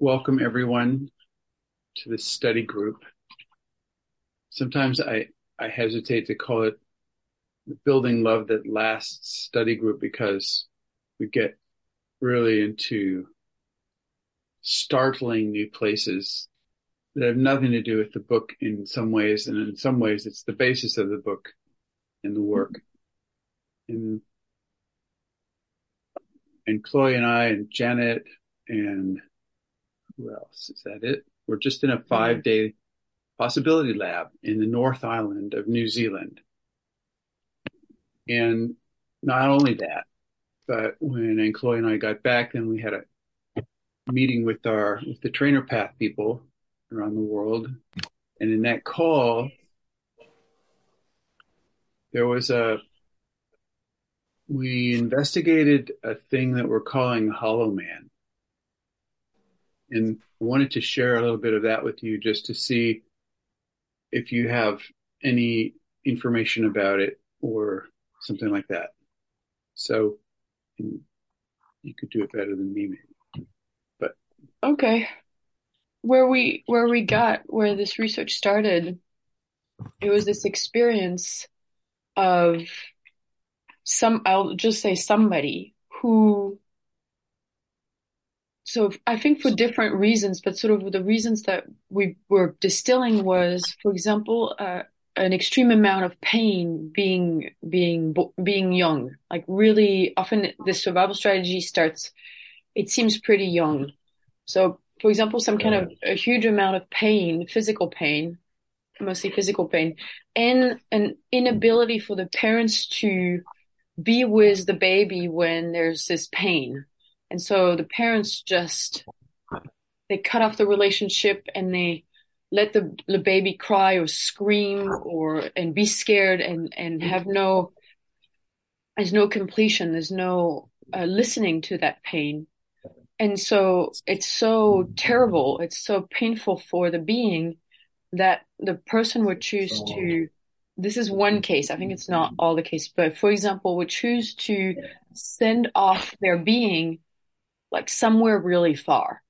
welcome everyone to this study group. Sometimes I, I hesitate to call it the Building Love That Lasts study group because we get really into startling new places that have nothing to do with the book in some ways. And in some ways, it's the basis of the book and the work. And, and Chloe and I and Janet and who else? Is that it? We're just in a five mm-hmm. day possibility lab in the North Island of New Zealand. And not only that, but when and Chloe and I got back, then we had a meeting with our with the trainer path people around the world. And in that call, there was a we investigated a thing that we're calling Hollow Man. And wanted to share a little bit of that with you just to see if you have any information about it or something like that. So you could do it better than me, maybe. But okay, where we where we got where this research started, it was this experience of some. I'll just say somebody who so I think for different reasons, but sort of the reasons that we were distilling was, for example, uh, an extreme amount of pain being being being young. Like really, often the survival strategy starts. It seems pretty young. So, for example, some kind of a huge amount of pain, physical pain, mostly physical pain, and an inability for the parents to be with the baby when there's this pain and so the parents just, they cut off the relationship and they let the, the baby cry or scream or, and be scared and, and have no, there's no completion. There's no uh, listening to that pain. And so it's so terrible. It's so painful for the being that the person would choose to, this is one case. I think it's not all the case, but for example, would choose to send off their being like somewhere really far.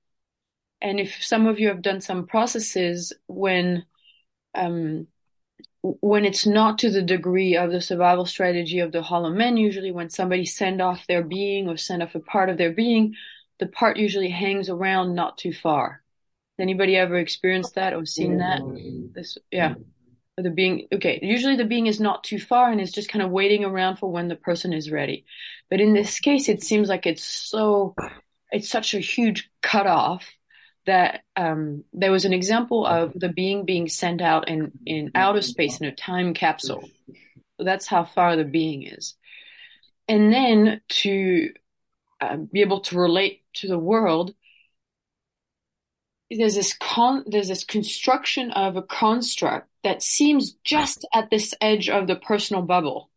And if some of you have done some processes when, um, when it's not to the degree of the survival strategy of the hollow men, usually when somebody send off their being or send off a part of their being, the part usually hangs around not too far. Anybody ever experienced that or seen that? This, yeah. The being, okay, usually the being is not too far and is just kind of waiting around for when the person is ready. But in this case, it seems like it's so it's such a huge cutoff that um, there was an example of the being being sent out in, in outer space in a time capsule. That's how far the being is. And then to uh, be able to relate to the world, there's this con- there's this construction of a construct that seems just at this edge of the personal bubble.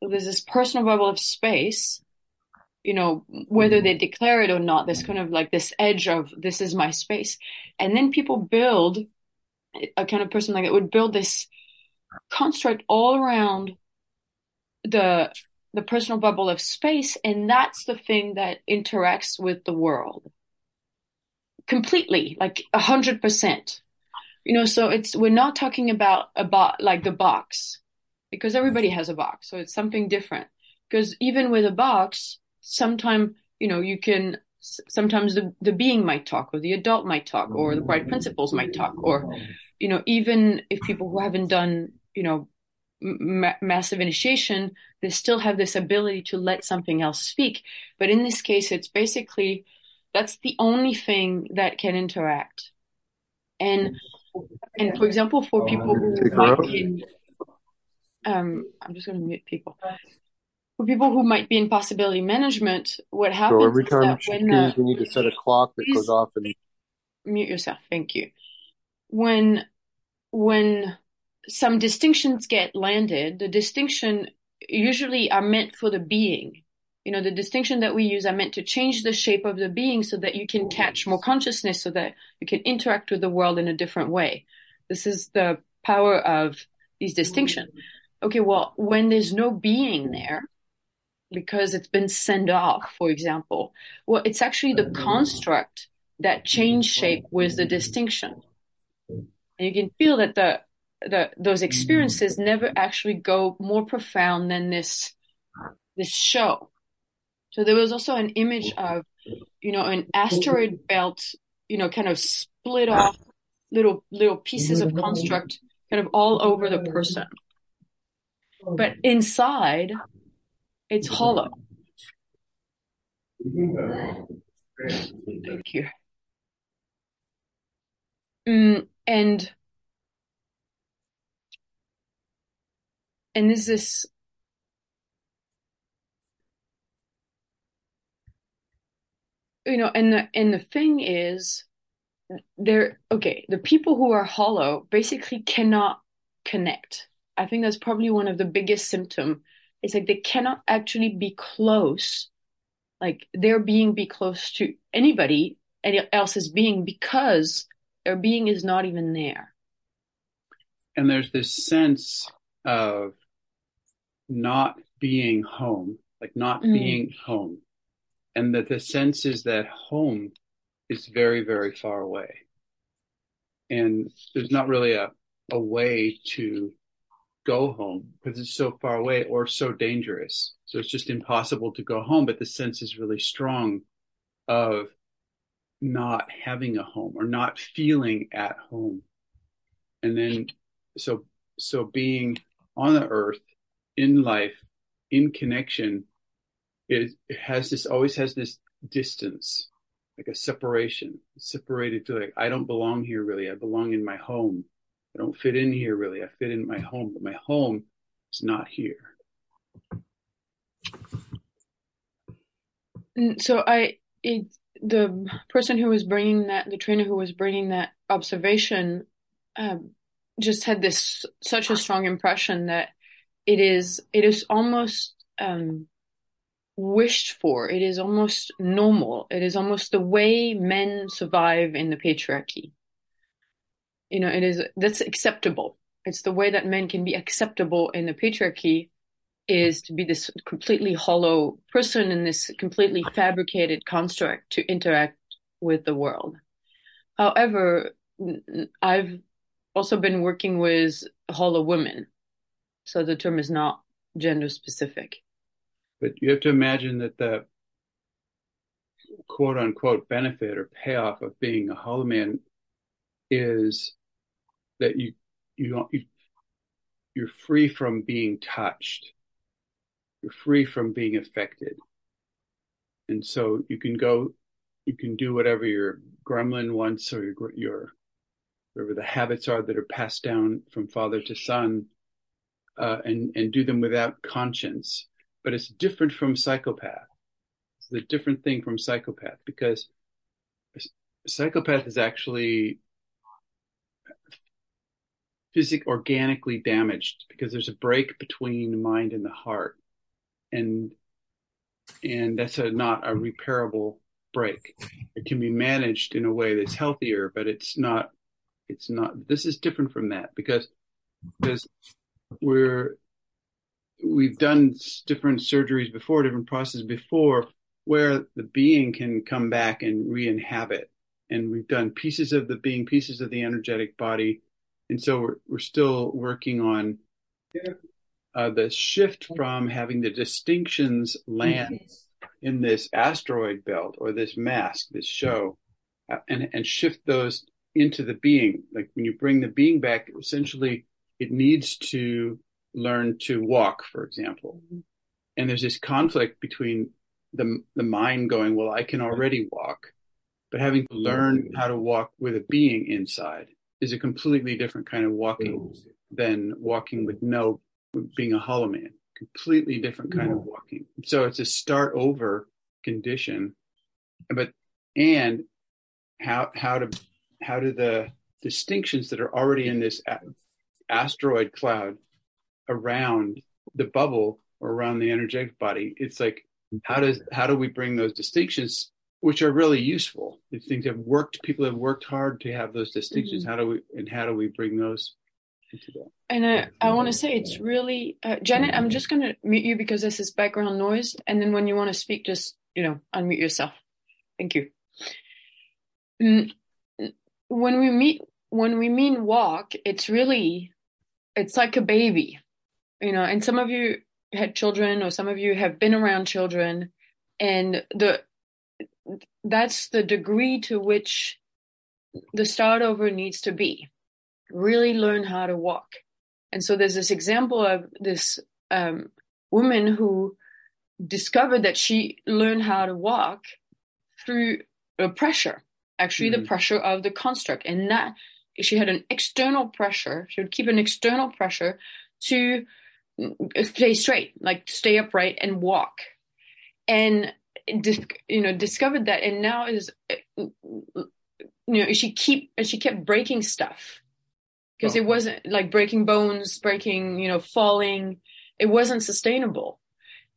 So there's this personal bubble of space you know, whether mm-hmm. they declare it or not, this kind of like this edge of this is my space. And then people build a kind of person like that would build this construct all around the the personal bubble of space. And that's the thing that interacts with the world. Completely like a hundred percent. You know so it's we're not talking about about like the box because everybody has a box. So it's something different. Because even with a box sometimes you know you can sometimes the, the being might talk or the adult might talk or the bright principles might talk or you know even if people who haven't done you know ma- massive initiation they still have this ability to let something else speak. But in this case it's basically that's the only thing that can interact. And and for example for people who might be in, um i'm just going to mute people for people who might be in possibility management, what happens so every time is that when uh, we need to set a clock that goes off and mute yourself. Thank you. When when some distinctions get landed, the distinction usually are meant for the being. You know, the distinction that we use are meant to change the shape of the being so that you can catch more consciousness, so that you can interact with the world in a different way. This is the power of these distinctions. Okay, well, when there's no being there, because it's been sent off, for example. Well, it's actually the mm-hmm. construct that change shape with the distinction. And you can feel that the, the, those experiences never actually go more profound than this, this show. So there was also an image of, you know, an asteroid belt, you know, kind of split off little, little pieces of construct kind of all over the person. But inside, it's hollow. Thank you. Mm, and and is this you know and the and the thing is they're okay the people who are hollow basically cannot connect i think that's probably one of the biggest symptom it's like they cannot actually be close like their being be close to anybody else's being because their being is not even there and there's this sense of not being home like not mm. being home and that the sense is that home is very, very far away. And there's not really a, a way to go home because it's so far away or so dangerous. So it's just impossible to go home. But the sense is really strong of not having a home or not feeling at home. And then, so, so being on the earth in life, in connection it, has this always has this distance like a separation separated to like i don't belong here really i belong in my home i don't fit in here really i fit in my home but my home is not here so i it, the person who was bringing that the trainer who was bringing that observation um, just had this such a strong impression that it is it is almost um, wished for. It is almost normal. It is almost the way men survive in the patriarchy. You know, it is, that's acceptable. It's the way that men can be acceptable in the patriarchy is to be this completely hollow person in this completely fabricated construct to interact with the world. However, I've also been working with hollow women. So the term is not gender specific. But you have to imagine that the quote unquote benefit or payoff of being a hollow man is that you you don't you, you're free from being touched. You're free from being affected. And so you can go, you can do whatever your gremlin wants or your, your whatever the habits are that are passed down from father to son, uh, and, and do them without conscience but it's different from psychopath. It's a different thing from psychopath because psychopath is actually physic organically damaged because there's a break between the mind and the heart and and that's a not a repairable break it can be managed in a way that's healthier but it's not it's not this is different from that because because we're we've done different surgeries before, different processes before, where the being can come back and re-inhabit. And we've done pieces of the being, pieces of the energetic body, and so we're we're still working on uh, the shift from having the distinctions land in this asteroid belt or this mask, this show, uh, and and shift those into the being. Like when you bring the being back, essentially, it needs to learn to walk, for example. Mm-hmm. And there's this conflict between the, the mind going, well, I can already walk, but having to learn how to walk with a being inside is a completely different kind of walking mm. than walking with no, being a hollow man, completely different kind of mm. walking. So it's a start over condition, but, and how, how to, how do the distinctions that are already in this asteroid cloud around the bubble or around the energetic body. It's like, how does, how do we bring those distinctions, which are really useful? These things have worked, people have worked hard to have those distinctions. Mm-hmm. How do we, and how do we bring those into that? And I, I want to say it's really, uh, Janet, I'm just going to mute you because this is background noise. And then when you want to speak, just, you know, unmute yourself. Thank you. when we meet when we mean walk, it's really it's like a baby, you know. And some of you had children, or some of you have been around children, and the that's the degree to which the start over needs to be. Really learn how to walk. And so there's this example of this um, woman who discovered that she learned how to walk through a pressure, actually mm-hmm. the pressure of the construct. And that she had an external pressure. She would keep an external pressure to stay straight, like stay upright and walk. And you know discovered that and now is you know she keep she kept breaking stuff. Because oh. it wasn't like breaking bones breaking you know falling. It wasn't sustainable.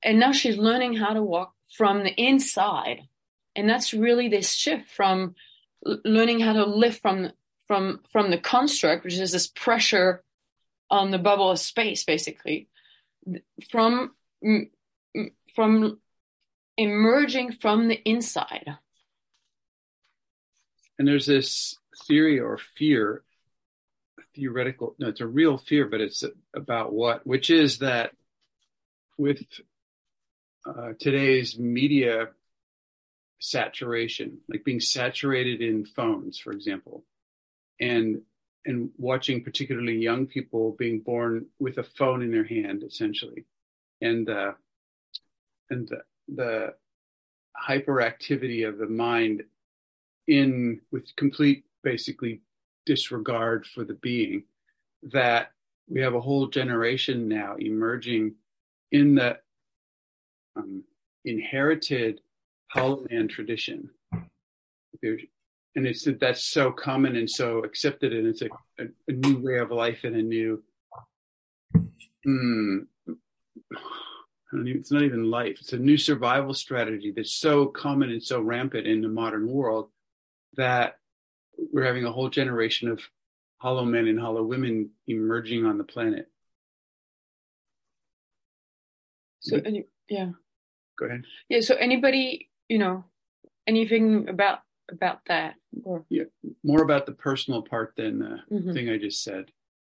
And now she's learning how to walk from the inside. And that's really this shift from learning how to lift from from from the construct which is this pressure on the bubble of space basically from from emerging from the inside. And there's this theory or fear, theoretical, no, it's a real fear, but it's about what? Which is that with uh, today's media saturation, like being saturated in phones, for example, and and watching particularly young people being born with a phone in their hand, essentially, and uh, and the, the hyperactivity of the mind in with complete basically disregard for the being that we have a whole generation now emerging in the um, inherited hollow man tradition. and it's that's so common and so accepted, and it's a, a, a new way of life and a new. Mm, it's not even life. It's a new survival strategy that's so common and so rampant in the modern world that we're having a whole generation of hollow men and hollow women emerging on the planet. So, any, yeah. Go ahead. Yeah. So, anybody, you know, anything about about that? Or... Yeah, more about the personal part than the mm-hmm. thing I just said.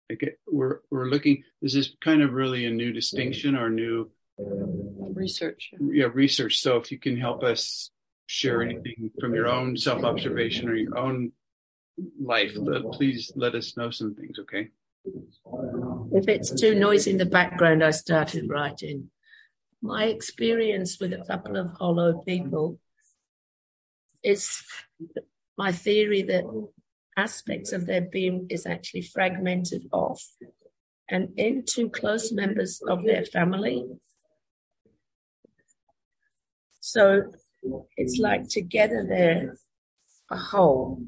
Like we're we're looking. This is kind of really a new distinction or new research. Yeah, research. So if you can help us share anything from your own self observation or your own life, please let us know some things, okay? If it's too noisy in the background, I started writing. My experience with a couple of hollow people is my theory that aspects of their being is actually fragmented off and into close members of their family so it's like together they're a whole.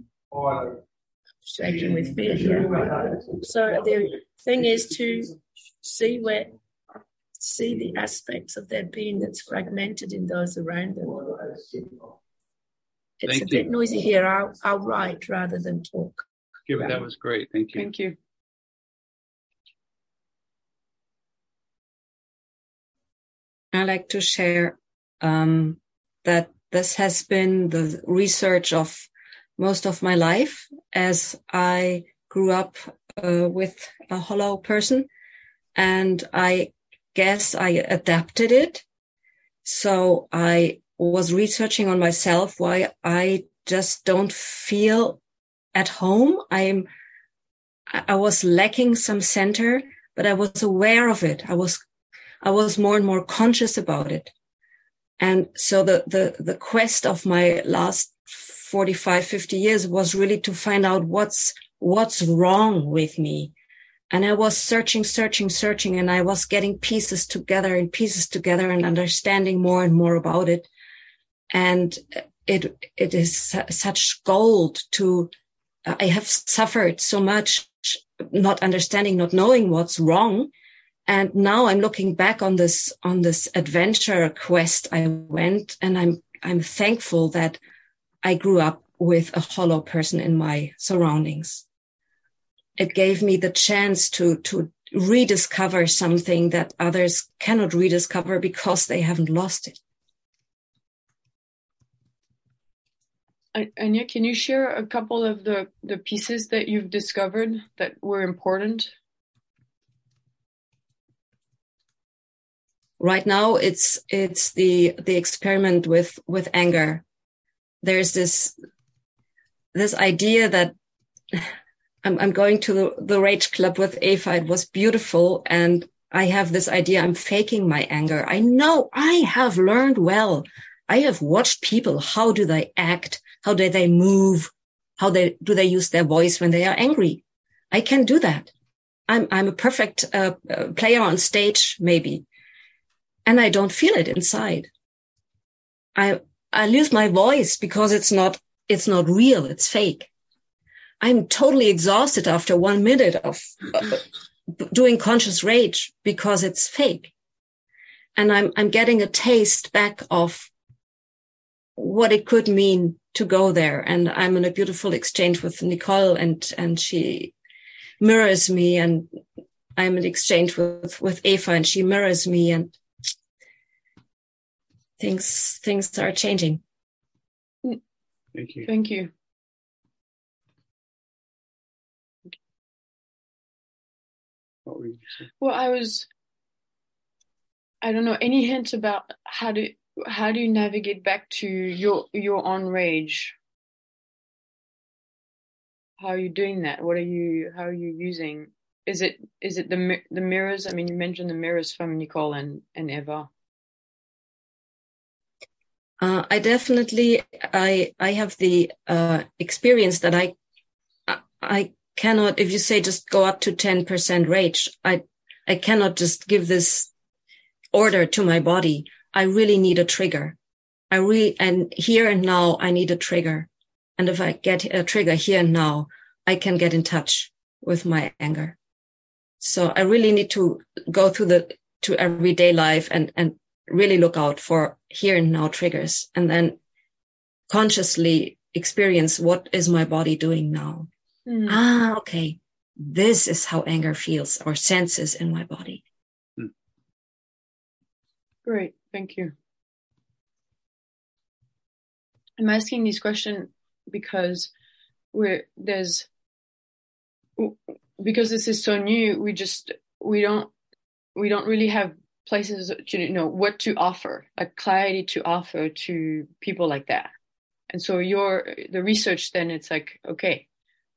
Shaking with fear. So the thing is to see where see the aspects of their being that's fragmented in those around them. It's Thank a you. bit noisy here. I'll, I'll write rather than talk. Yeah, that was great. Thank you. Thank you. I like to share um, that this has been the research of most of my life as I grew up uh, with a hollow person and I guess I adapted it. So I was researching on myself why I just don't feel at home. I'm, I was lacking some center, but I was aware of it. I was, I was more and more conscious about it. And so the, the, the quest of my last 45, 50 years was really to find out what's, what's wrong with me. And I was searching, searching, searching, and I was getting pieces together and pieces together and understanding more and more about it. And it, it is such gold to, uh, I have suffered so much not understanding, not knowing what's wrong. And now I'm looking back on this, on this adventure quest I went and I'm, I'm thankful that I grew up with a hollow person in my surroundings. It gave me the chance to, to rediscover something that others cannot rediscover because they haven't lost it. Anya, can you share a couple of the, the pieces that you've discovered that were important? Right now, it's it's the the experiment with with anger. There's this this idea that I'm, I'm going to the, the rage club with Eva. It was beautiful, and I have this idea. I'm faking my anger. I know I have learned well. I have watched people. How do they act? How do they move? How they, do they use their voice when they are angry? I can do that. I'm, I'm a perfect uh, uh, player on stage, maybe. And I don't feel it inside. I, I lose my voice because it's not, it's not real. It's fake. I'm totally exhausted after one minute of uh, doing conscious rage because it's fake. And I'm, I'm getting a taste back of what it could mean to go there. And I'm in a beautiful exchange with Nicole and, and she mirrors me and I'm in exchange with, with Eva and she mirrors me and things, things are changing. Thank you. Thank you. What were you saying? Well, I was, I don't know, any hint about how to, how do you navigate back to your, your own rage? How are you doing that? What are you, how are you using? Is it, is it the, the mirrors? I mean, you mentioned the mirrors from Nicole and, and Eva. Uh, I definitely, I, I have the, uh, experience that I, I cannot, if you say just go up to 10% rage, I, I cannot just give this order to my body. I really need a trigger. I really, and here and now, I need a trigger. And if I get a trigger here and now, I can get in touch with my anger. So I really need to go through the, to everyday life and, and really look out for here and now triggers and then consciously experience what is my body doing now. Mm. Ah, okay. This is how anger feels or senses in my body. Great, thank you. I'm asking this question because we're there's because this is so new. We just we don't we don't really have places to you know what to offer, a clarity to offer to people like that. And so your the research then it's like okay,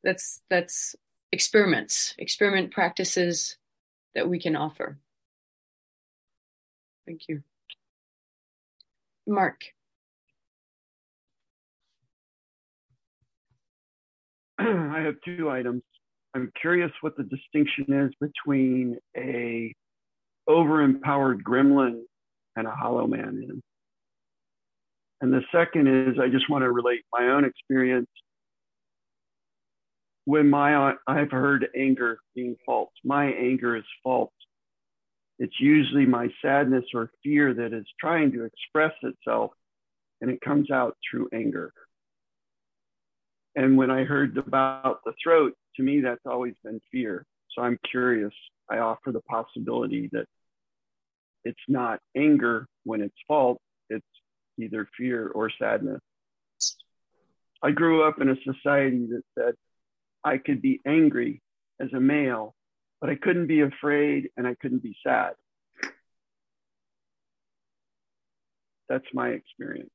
that's that's experiments, experiment practices that we can offer. Thank you. Mark. I have two items. I'm curious what the distinction is between a overempowered gremlin and a hollow man is. And the second is I just want to relate my own experience when my I've heard anger being false. My anger is false. It's usually my sadness or fear that is trying to express itself, and it comes out through anger. And when I heard about the throat, to me, that's always been fear. So I'm curious. I offer the possibility that it's not anger when it's fault, it's either fear or sadness. I grew up in a society that said I could be angry as a male, but I couldn't be afraid and I couldn't be sad. That's my experience.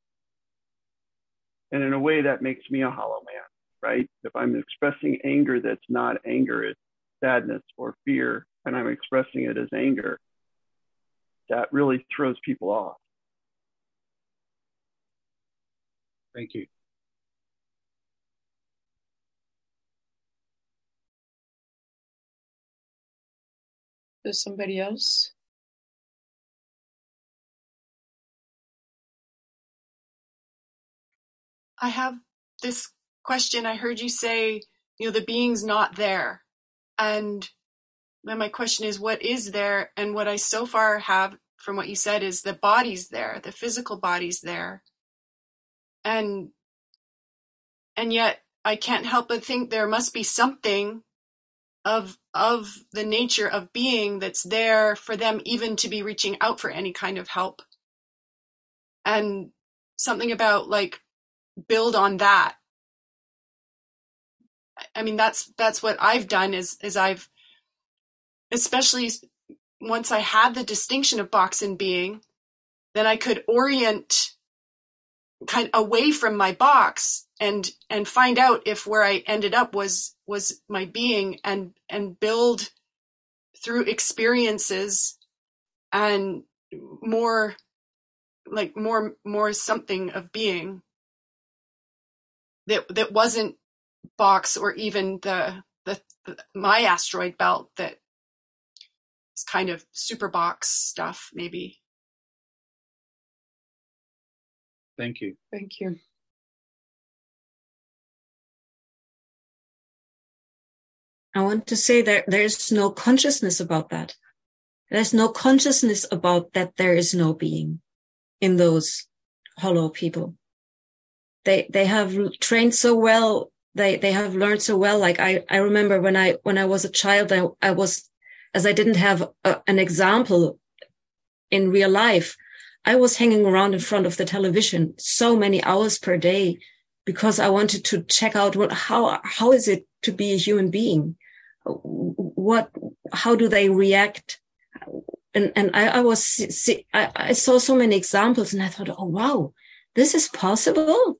And in a way, that makes me a hollow man, right? If I'm expressing anger that's not anger, it's sadness or fear, and I'm expressing it as anger, that really throws people off. Thank you. There's somebody else. I have this question. I heard you say, you know, the being's not there. And then my question is, what is there? And what I so far have from what you said is the body's there, the physical body's there. And, and yet I can't help but think there must be something of, of the nature of being that's there for them even to be reaching out for any kind of help. And something about like build on that. I mean, that's, that's what I've done is, is I've, especially once I had the distinction of box and being, then I could orient kind of away from my box and and find out if where I ended up was was my being and and build through experiences and more like more more something of being that that wasn't box or even the the, the my asteroid belt that is kind of super box stuff maybe Thank you. Thank you. I want to say that there's no consciousness about that. There's no consciousness about that there is no being in those hollow people. They, they have trained so well. They, they have learned so well. Like I, I remember when I, when I was a child, I, I was, as I didn't have a, an example in real life, I was hanging around in front of the television so many hours per day because I wanted to check out what, how, how is it to be a human being? What, how do they react? And, and I, I was, see, I, I saw so many examples and I thought, oh, wow, this is possible.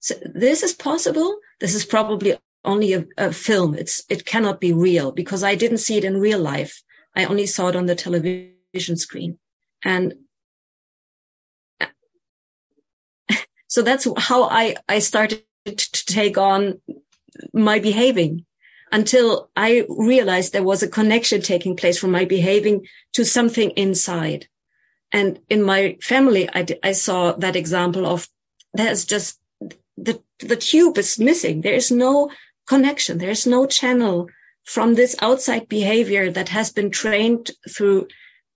So this is possible. This is probably only a, a film. It's, it cannot be real because I didn't see it in real life. I only saw it on the television screen. And So that's how I, I started to take on my behaving until I realized there was a connection taking place from my behaving to something inside. And in my family, I, I saw that example of there's just the, the tube is missing. There is no connection. There is no channel from this outside behavior that has been trained through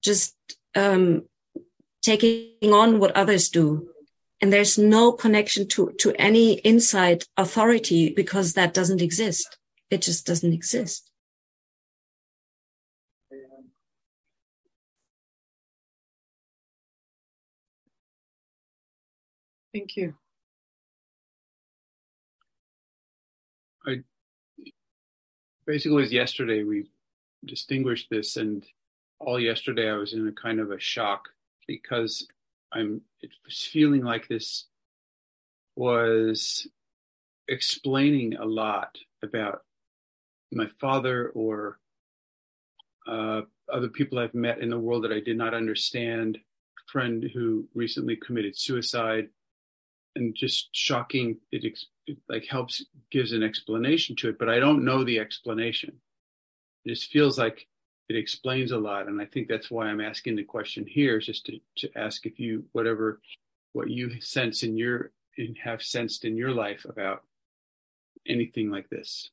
just um, taking on what others do and there's no connection to, to any inside authority because that doesn't exist. It just doesn't exist. Thank you. I basically was yesterday we distinguished this and all yesterday I was in a kind of a shock because I'm it was feeling like this was explaining a lot about my father or uh, other people I've met in the world that I did not understand, friend who recently committed suicide, and just shocking. It, it like helps gives an explanation to it, but I don't know the explanation. It just feels like it explains a lot. And I think that's why I'm asking the question here is just to, to ask if you, whatever, what you sense in your, and have sensed in your life about anything like this.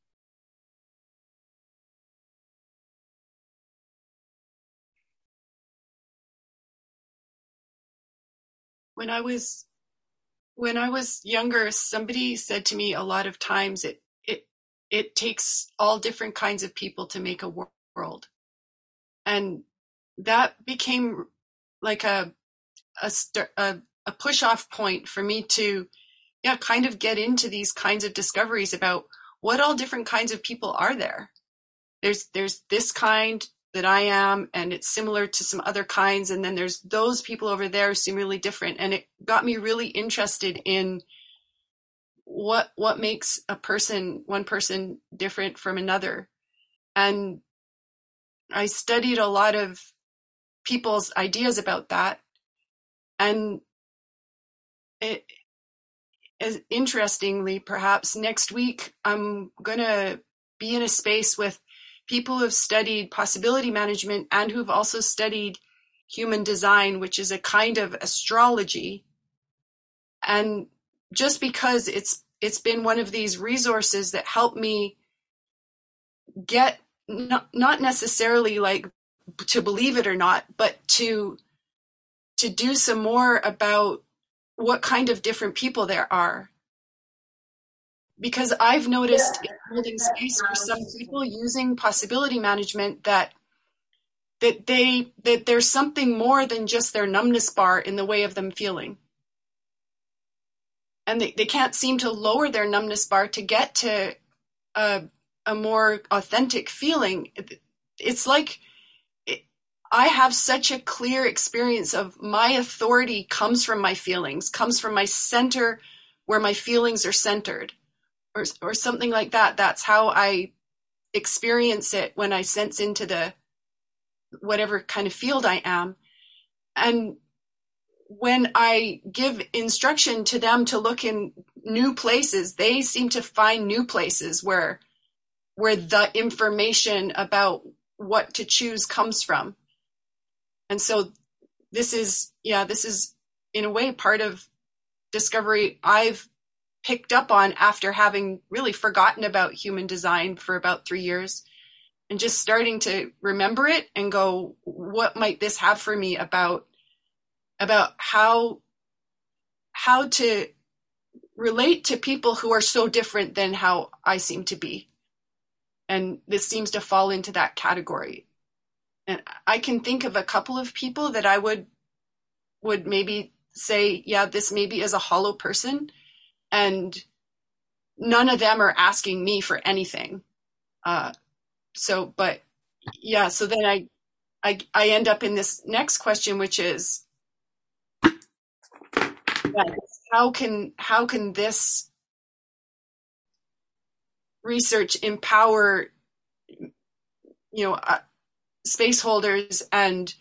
When I was when I was younger, somebody said to me a lot of times it it it takes all different kinds of people to make a world. And that became like a a, a, a push off point for me to yeah kind of get into these kinds of discoveries about what all different kinds of people are there. There's there's this kind that I am and it's similar to some other kinds. And then there's those people over there similarly different. And it got me really interested in what what makes a person one person different from another. And I studied a lot of people's ideas about that. And it, interestingly, perhaps next week, I'm going to be in a space with people who have studied possibility management and who've also studied human design, which is a kind of astrology. And just because it's it's been one of these resources that help me get not not necessarily like to believe it or not, but to to do some more about what kind of different people there are. Because I've noticed in holding space for some people using possibility management that that they that there's something more than just their numbness bar in the way of them feeling. and they, they can't seem to lower their numbness bar to get to a, a more authentic feeling. It's like it, I have such a clear experience of my authority comes from my feelings, comes from my center where my feelings are centered or, or something like that. That's how I experience it when I sense into the whatever kind of field I am. And when I give instruction to them to look in new places, they seem to find new places where where the information about what to choose comes from. And so this is yeah, this is in a way part of discovery I've picked up on after having really forgotten about human design for about 3 years and just starting to remember it and go what might this have for me about about how how to relate to people who are so different than how I seem to be. And this seems to fall into that category. And I can think of a couple of people that I would would maybe say, yeah, this maybe is a hollow person. And none of them are asking me for anything. Uh, so, but yeah, so then I, I, I end up in this next question, which is, how can how can this research empower you know uh, space holders and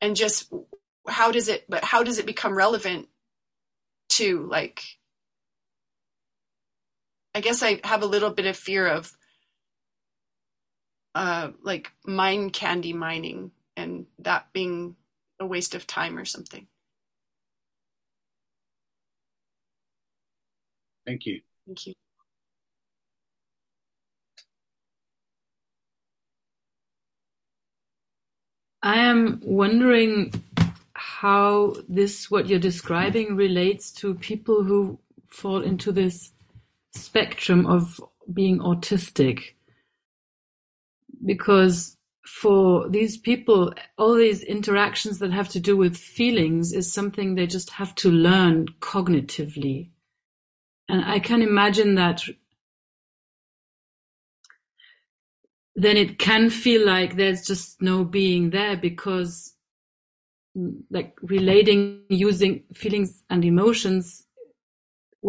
and just how does it but how does it become relevant to like i guess i have a little bit of fear of uh like mind candy mining and that being a waste of time or something Thank you. Thank you. I am wondering how this, what you're describing, relates to people who fall into this spectrum of being autistic. Because for these people, all these interactions that have to do with feelings is something they just have to learn cognitively. And I can imagine that then it can feel like there's just no being there because like relating using feelings and emotions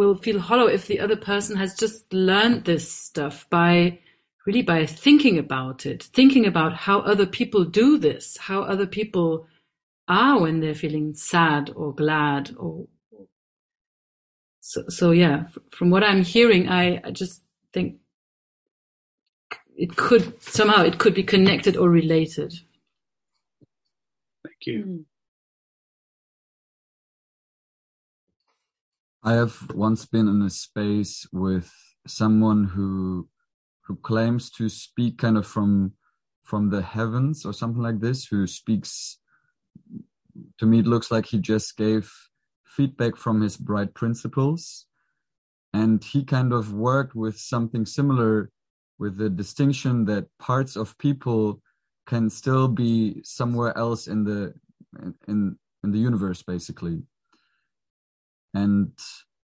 will feel hollow if the other person has just learned this stuff by really by thinking about it thinking about how other people do this how other people are when they're feeling sad or glad or so, so yeah, from what I'm hearing, I, I just think it could somehow it could be connected or related. Thank you. Mm. I have once been in a space with someone who who claims to speak kind of from from the heavens or something like this who speaks to me it looks like he just gave feedback from his bright principles. And he kind of worked with something similar with the distinction that parts of people can still be somewhere else in the in in the universe basically and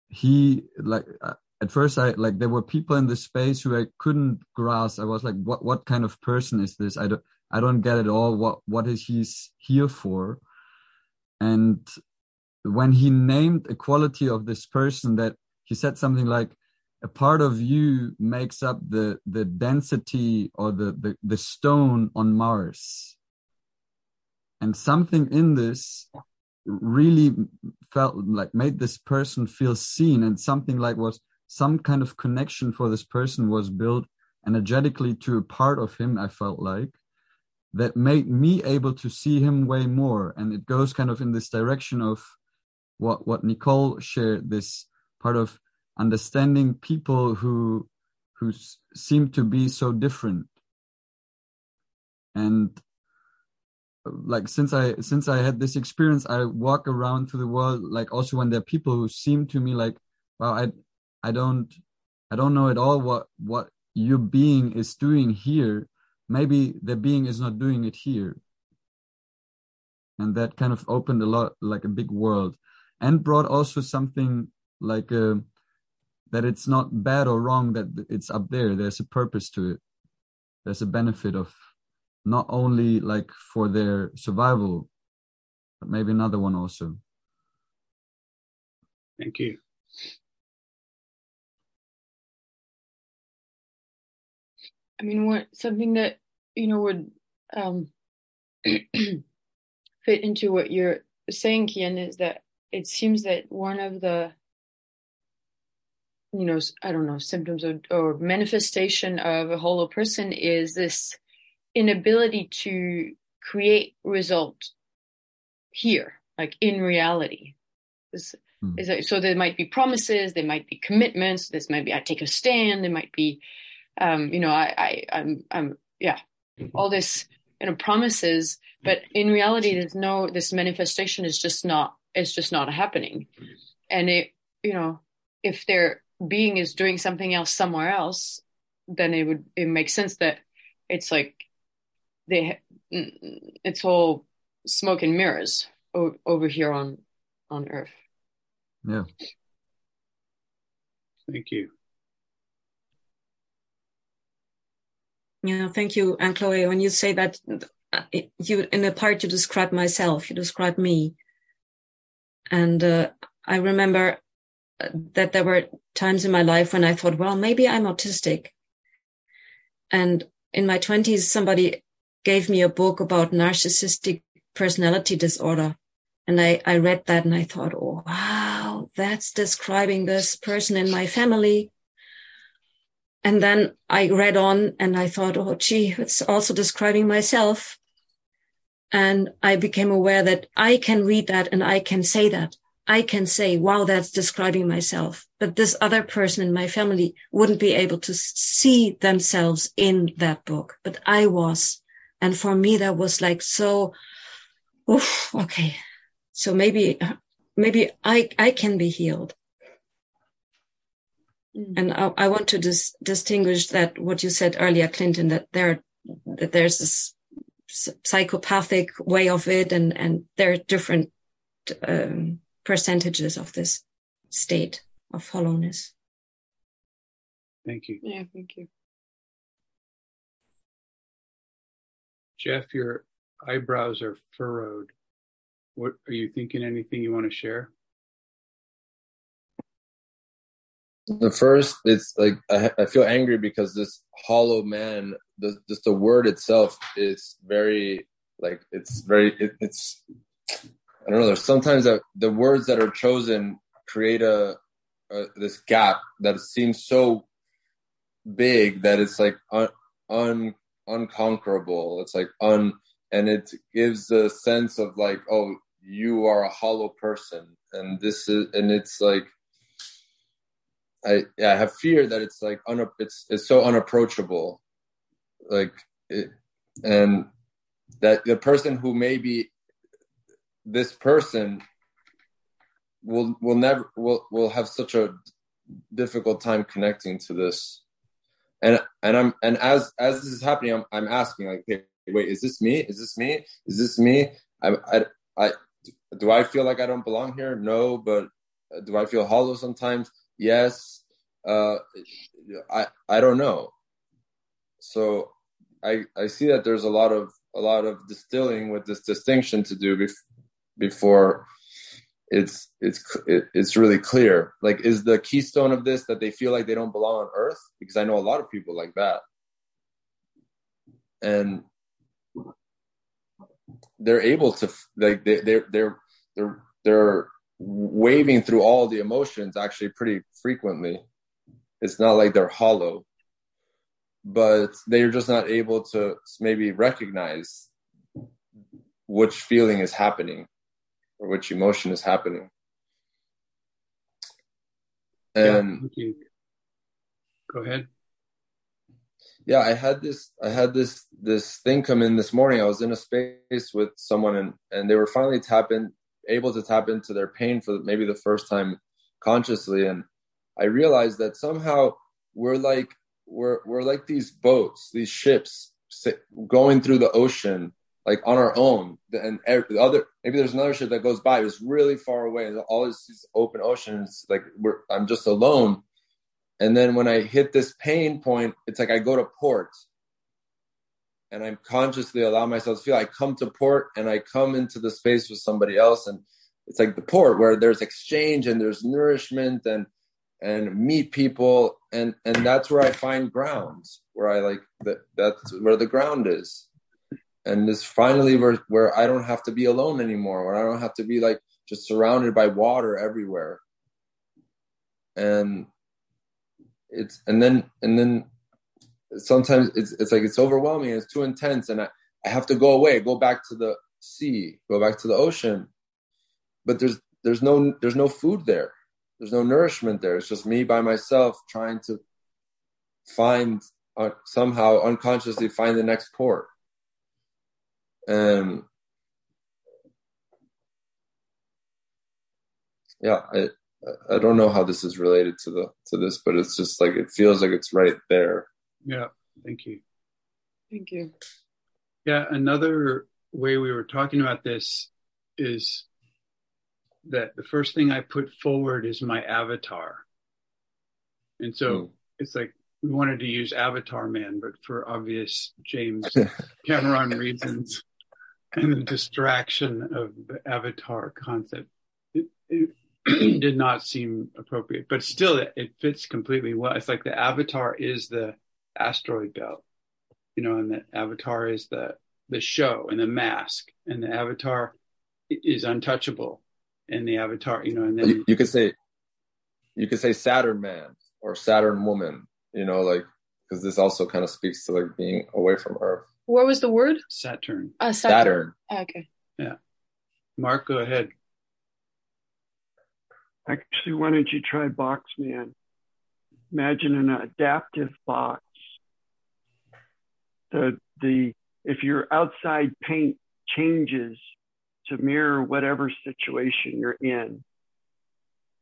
he like uh, at first i like there were people in the space who i couldn't grasp. I was like what what kind of person is this? I don't i don't get it all. What what is he's here for? And when he named a quality of this person that he said something like a part of you makes up the the density or the the, the stone on mars. And something in this really felt like made this person feel seen. And something like was some kind of connection for this person was built energetically to a part of him i felt like that made me able to see him way more. And it goes kind of in this direction of what what Nicole shared this part of understanding people who who seem to be so different. And like since i since i had this experience i walk around through the world like also when there are people who seem to me like well i i don't i don't know at all what what your being is doing here. Maybe the being is not doing it here. And that kind of opened a lot like a big world. And brought also something like a that it's not bad or wrong that it's up there. There's a purpose to it. There's a benefit of not only like for their survival but maybe another one also. Thank you. I mean, what something that you know would um, fit into what you're saying, Kian, is that it seems that one of the you know I don't know symptoms or, or manifestation of a hollow person is this inability to create result here, like in reality. Hmm. is that, so there might be promises, there might be commitments. This might be I take a stand. There might be um, you know, I, I, I'm, I'm, yeah, all this, you know, promises, but in reality, there's no, this manifestation is just not, it's just not happening. And it, you know, if their being is doing something else somewhere else, then it would, it makes sense that it's like they, it's all smoke and mirrors o- over here on, on earth. yeah thank you Yeah, thank you, Anne Chloe. When you say that, uh, you in a part you describe myself, you describe me, and uh, I remember uh, that there were times in my life when I thought, well, maybe I'm autistic. And in my twenties, somebody gave me a book about narcissistic personality disorder, and I I read that and I thought, oh wow, that's describing this person in my family and then I read on and I thought, oh, gee, it's also describing myself. And I became aware that I can read that and I can say that. I can say, wow, that's describing myself. But this other person in my family wouldn't be able to see themselves in that book, but I was. And for me, that was like so, oof, okay. So maybe, maybe I, I can be healed. And I, I want to dis- distinguish that what you said earlier, Clinton, that there that there's this psychopathic way of it, and and there are different um, percentages of this state of hollowness. Thank you. Yeah, thank you. Jeff, your eyebrows are furrowed. What are you thinking? Anything you want to share? The first, it's like I, I feel angry because this hollow man, the, just the word itself is very like it's very it, it's I don't know. There's sometimes that the words that are chosen create a, a this gap that seems so big that it's like un, un unconquerable. It's like un and it gives a sense of like oh you are a hollow person and this is and it's like I I have fear that it's like un, it's it's so unapproachable, like it, and that the person who may be this person will will never will will have such a difficult time connecting to this, and and I'm and as as this is happening, I'm I'm asking like, hey, wait, is this me? Is this me? Is this me? I I I do I feel like I don't belong here? No, but do I feel hollow sometimes? Yes. Uh, I I don't know. So I I see that there's a lot of a lot of distilling with this distinction to do bef- before it's it's it's really clear. Like, is the keystone of this that they feel like they don't belong on Earth? Because I know a lot of people like that, and they're able to like they they're they're they're they're waving through all the emotions actually pretty frequently. It's not like they're hollow, but they're just not able to maybe recognize which feeling is happening or which emotion is happening. And yeah, go ahead. Yeah, I had this I had this this thing come in this morning. I was in a space with someone and and they were finally tapping able to tap into their pain for maybe the first time consciously and I realized that somehow we're like we're we're like these boats, these ships going through the ocean like on our own and the other maybe there's another ship that goes by it's really far away all this open oceans like we're i'm just alone. And then when I hit this pain point, it's like I go to port. And I'm consciously allow myself to feel I come to port and I come into the space with somebody else and it's like the port where there's exchange and there's nourishment and and meet people and and that's where I find grounds where I like that that's where the ground is and this finally where where I don't have to be alone anymore where I don't have to be like just surrounded by water everywhere. And it's and then and then sometimes it's it's like it's overwhelming it's too intense and I, I have to go away go back to the sea go back to the ocean. But there's there's no there's no food there. There's no nourishment there. It's just me by myself trying to find uh, somehow unconsciously find the next port and yeah I, I don't know how this is related to the to this, but it's just like it feels like it's right there. Yeah, thank you. Thank you. Yeah, another way we were talking about this is that the first thing I put forward is my avatar. And so mm. it's like we wanted to use Avatar Man, but for obvious James Cameron reasons and the distraction of the avatar concept, it, it, did not seem appropriate, but still it, it fits completely well. It's like the avatar is the asteroid belt, you know, and the avatar is the the show and the mask, and the avatar is untouchable, and the avatar, you know, and then you, you could say you could say Saturn man or Saturn woman, you know, like because this also kind of speaks to like being away from Earth. What was the word? Saturn. Uh, Saturn. Saturn. Oh, okay. Yeah. Mark, go ahead. Actually, why don't you try Boxman? Imagine an adaptive box. The the if your outside paint changes to mirror whatever situation you're in.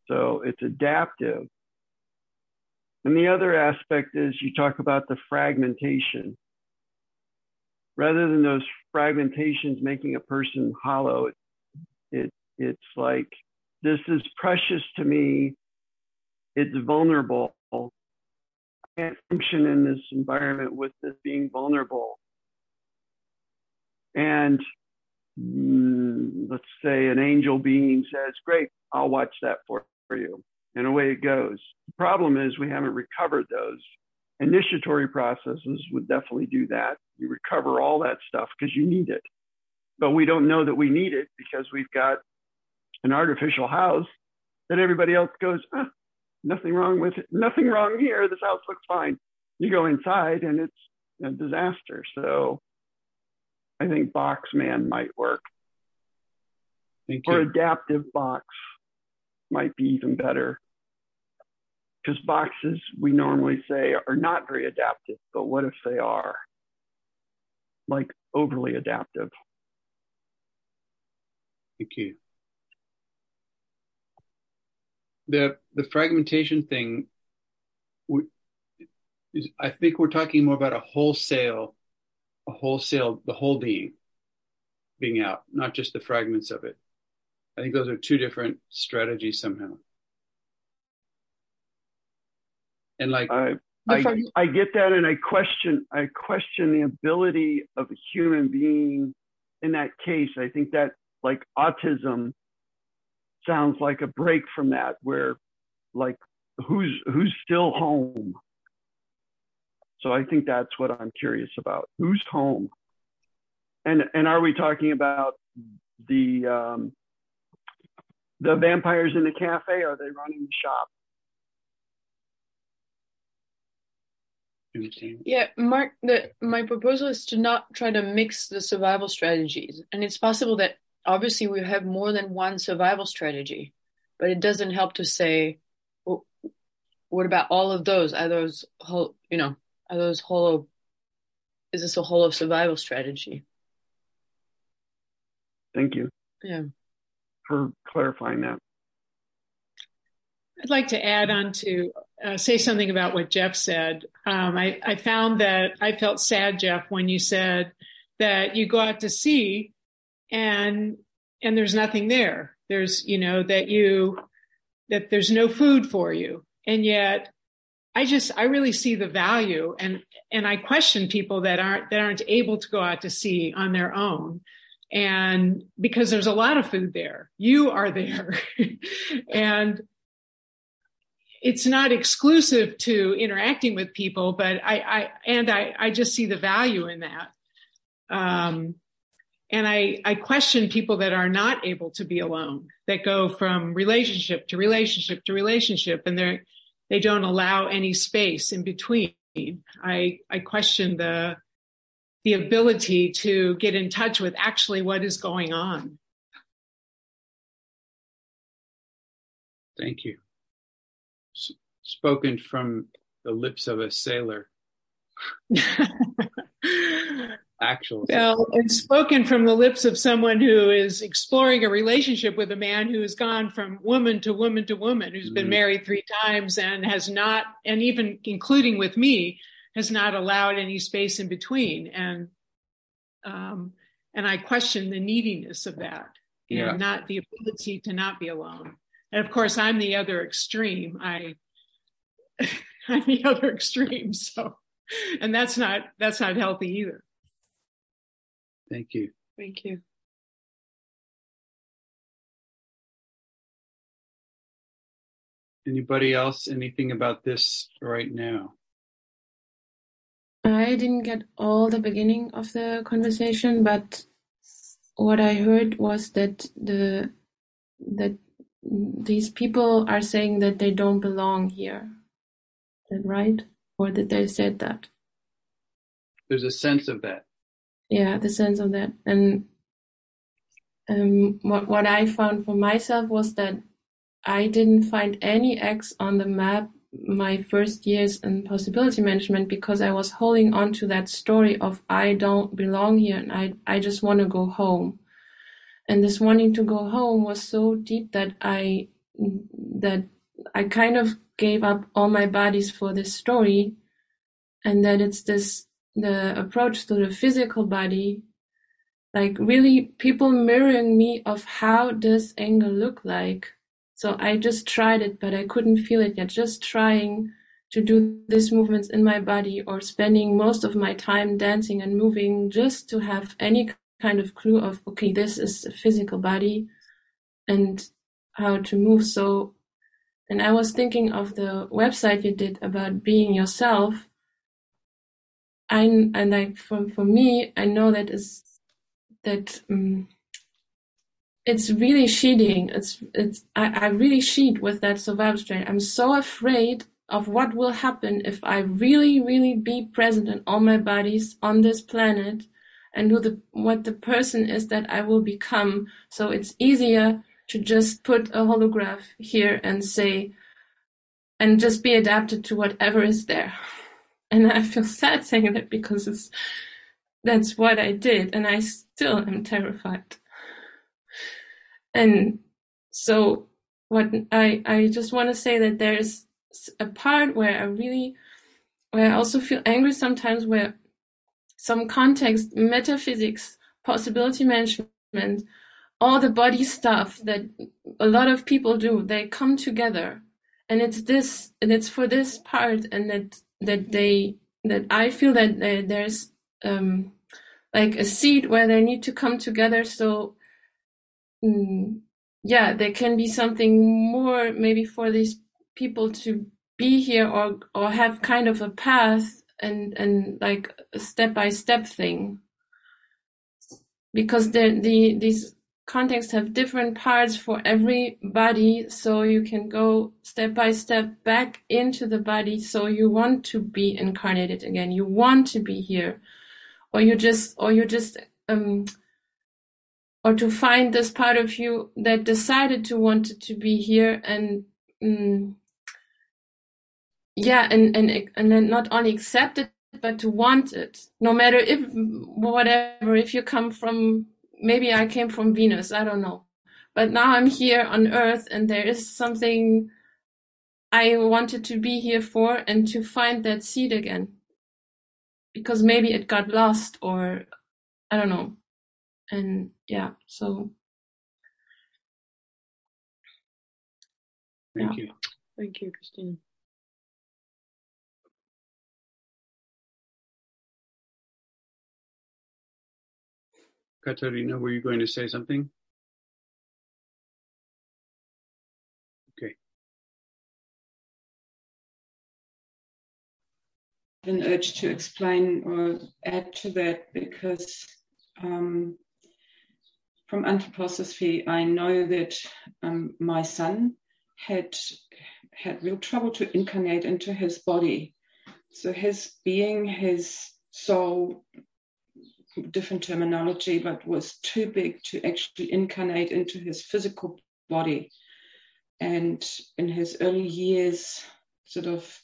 So it's adaptive. And the other aspect is you talk about the fragmentation. Rather than those fragmentations making a person hollow, it, it it's like this is precious to me. It's vulnerable. I can't function in this environment with this being vulnerable. And mm, let's say an angel being says, Great, I'll watch that for, for you. And away it goes. The problem is we haven't recovered those. Initiatory processes would definitely do that. You recover all that stuff because you need it. But we don't know that we need it because we've got an artificial house that everybody else goes, ah, nothing wrong with it, nothing wrong here. This house looks fine. You go inside and it's a disaster. So I think box man might work. Or adaptive box might be even better. Because boxes, we normally say, are not very adaptive, but what if they are? Like overly adaptive. Thank you the the fragmentation thing we, is, I think we're talking more about a wholesale, a wholesale, the whole being being out, not just the fragments of it. I think those are two different strategies somehow. And like I, I, I get that, and I question I question the ability of a human being in that case. I think that like autism sounds like a break from that where like who's who's still home? So i think that's what i'm curious about. Who's home? And and are we talking about the um the vampires in the cafe? Are they running the shop Yeah, Mark, the, my proposal is to not try to mix the survival strategies. And it's possible that obviously we have more than one survival strategy, but it doesn't help to say, well, what about all of those? Are those whole, you know, are those hollow? Is this a whole of survival strategy? Thank you. Yeah. For clarifying that. I'd like to add on to uh, say something about what Jeff said. Um, I, I found that I felt sad, Jeff, when you said that you go out to sea and and there's nothing there there's you know that you that there's no food for you and yet I just I really see the value and and I question people that aren't that aren't able to go out to sea on their own. And because there's a lot of food there, you are there. and it's not exclusive to interacting with people, but I, I and I, I just see the value in that. Um, and I, I question people that are not able to be alone, that go from relationship to relationship to relationship, and they're they don't allow any space in between. I, I question the, the ability to get in touch with actually what is going on. Thank you. Spoken from the lips of a sailor. actual. Well, it's spoken from the lips of someone who is exploring a relationship with a man who has gone from woman to woman to woman, who's mm-hmm. been married three times and has not, and even including with me, has not allowed any space in between. And, um, and I question the neediness of that and yeah. not the ability to not be alone. And of course, I'm the other extreme. I, I'm the other extreme. So, and that's not, that's not healthy either. Thank you. Thank you. Anybody else, anything about this right now? I didn't get all the beginning of the conversation, but what I heard was that the that these people are saying that they don't belong here. Is that right? Or that they said that? There's a sense of that yeah the sense of that and um, what what I found for myself was that I didn't find any X on the map my first years in possibility management because I was holding on to that story of I don't belong here and I I just want to go home. And this wanting to go home was so deep that I that I kind of gave up all my bodies for this story. And that it's this the approach to the physical body like really people mirroring me of how does anger look like. So i just tried it but i couldn't feel it yet. Just trying to do these movements in my body or spending most of my time dancing and moving just to have any kind of clue of okay this is a physical body and how to move so and i was thinking of the website you did about being yourself I and like for for me, I know that is that um, it's really cheating. It's it's I, I really cheat with that survival strain. I'm so afraid of what will happen if I really, really be present in all my bodies on this planet and who the what the person is that I will become. So it's easier to just put a holograph here and say and just be adapted to whatever is there and I feel sad saying that because it's that's what I did, and I still am terrified. And so, what I I just want to say that there's a part where I really, where I also feel angry sometimes, where some context, metaphysics, possibility management, all the body stuff that a lot of people do, they come together, and it's this, and it's for this part, and that that they that I feel that there's um, like a seed where they need to come together. So mm, yeah, there can be something more maybe for these people to be here or or have kind of a path and and like a step by step thing. Because the the these contexts have different parts for every body so you can go step by step back into the body so you want to be incarnated again. You want to be here. Or you just or you just um or to find this part of you that decided to want to be here and um, yeah and and and then not only accept it but to want it no matter if whatever if you come from maybe I came from Venus, I don't know. But now I'm here on Earth and there is something I wanted to be here for and to find that seed again. Because maybe it got lost or I don't know. And yeah, so. Thank yeah. you. Thank you, Christina. Katarina, were you going to say something? Okay. An urge to explain or add to that because um, from anthroposophy, I know that um, my son had had real trouble to incarnate into his body. So his being, his soul, different terminology, but was too big to actually incarnate into his physical body. And in his early years, sort of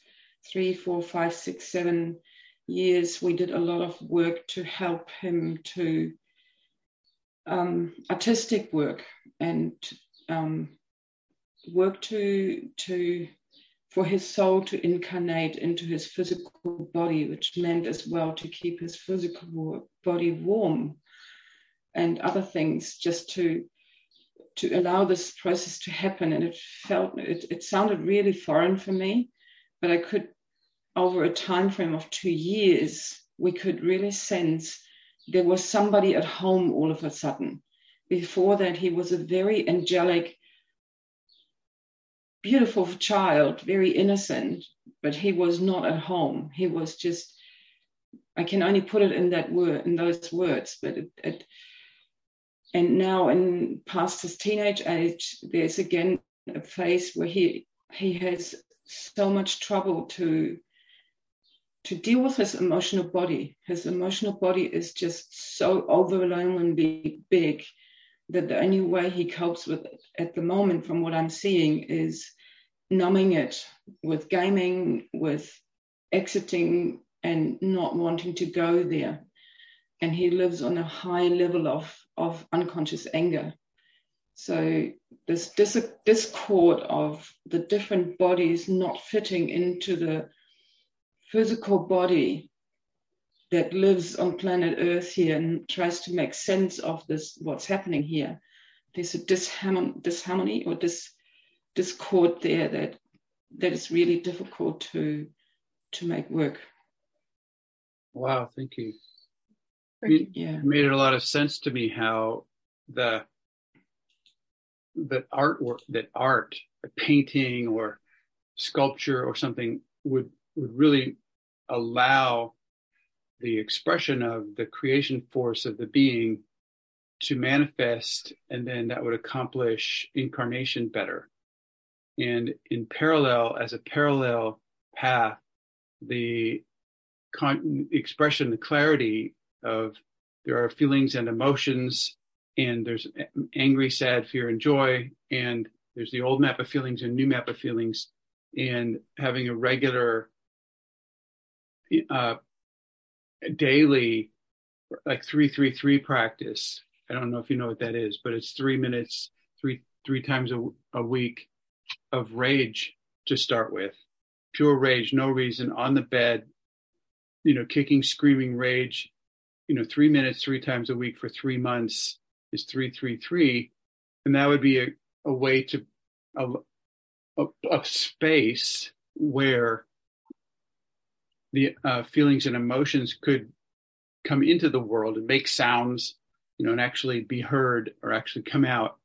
three, four, five, six, seven years, we did a lot of work to help him to um, artistic work and um, work to to for his soul to incarnate into his physical body, which meant as well to keep his physical body warm and other things just to to allow this process to happen. And it felt it, it sounded really foreign for me, but I could over a time frame of two years, we could really sense there was somebody at home all of a sudden. Before that, he was a very angelic, beautiful child, very innocent, but he was not at home. He was just, I can only put it in that word, in those words, but it, it and now in past his teenage age, there's again a phase where he he has so much trouble to to deal with his emotional body. His emotional body is just so overwhelmingly big that the only way he copes with it at the moment, from what I'm seeing, is numbing it with gaming, with exiting and not wanting to go there. And he lives on a high level of, of unconscious anger. So this dis- discord of the different bodies not fitting into the physical body that lives on planet Earth here and tries to make sense of this, what's happening here. There's a disharmony, disharmony or dis, discord there that that is really difficult to to make work. Wow, thank you. It yeah. made a lot of sense to me how the that artwork, that art, a painting or sculpture or something would would really allow the expression of the creation force of the being to manifest, and then that would accomplish incarnation better. And in parallel, as a parallel path, the con- expression, the clarity of there are feelings and emotions, and there's angry, sad, fear, and joy, and there's the old map of feelings and new map of feelings, and having a regular uh, daily like three three three practice. I don't know if you know what that is, but it's three minutes, three three times a, a week of rage to start with, pure rage, no reason on the bed, you know, kicking, screaming rage. You know, three minutes, three times a week for three months is three three three, and that would be a, a way to a, a, a space where the uh, feelings and emotions could come into the world and make sounds, you know, and actually be heard or actually come out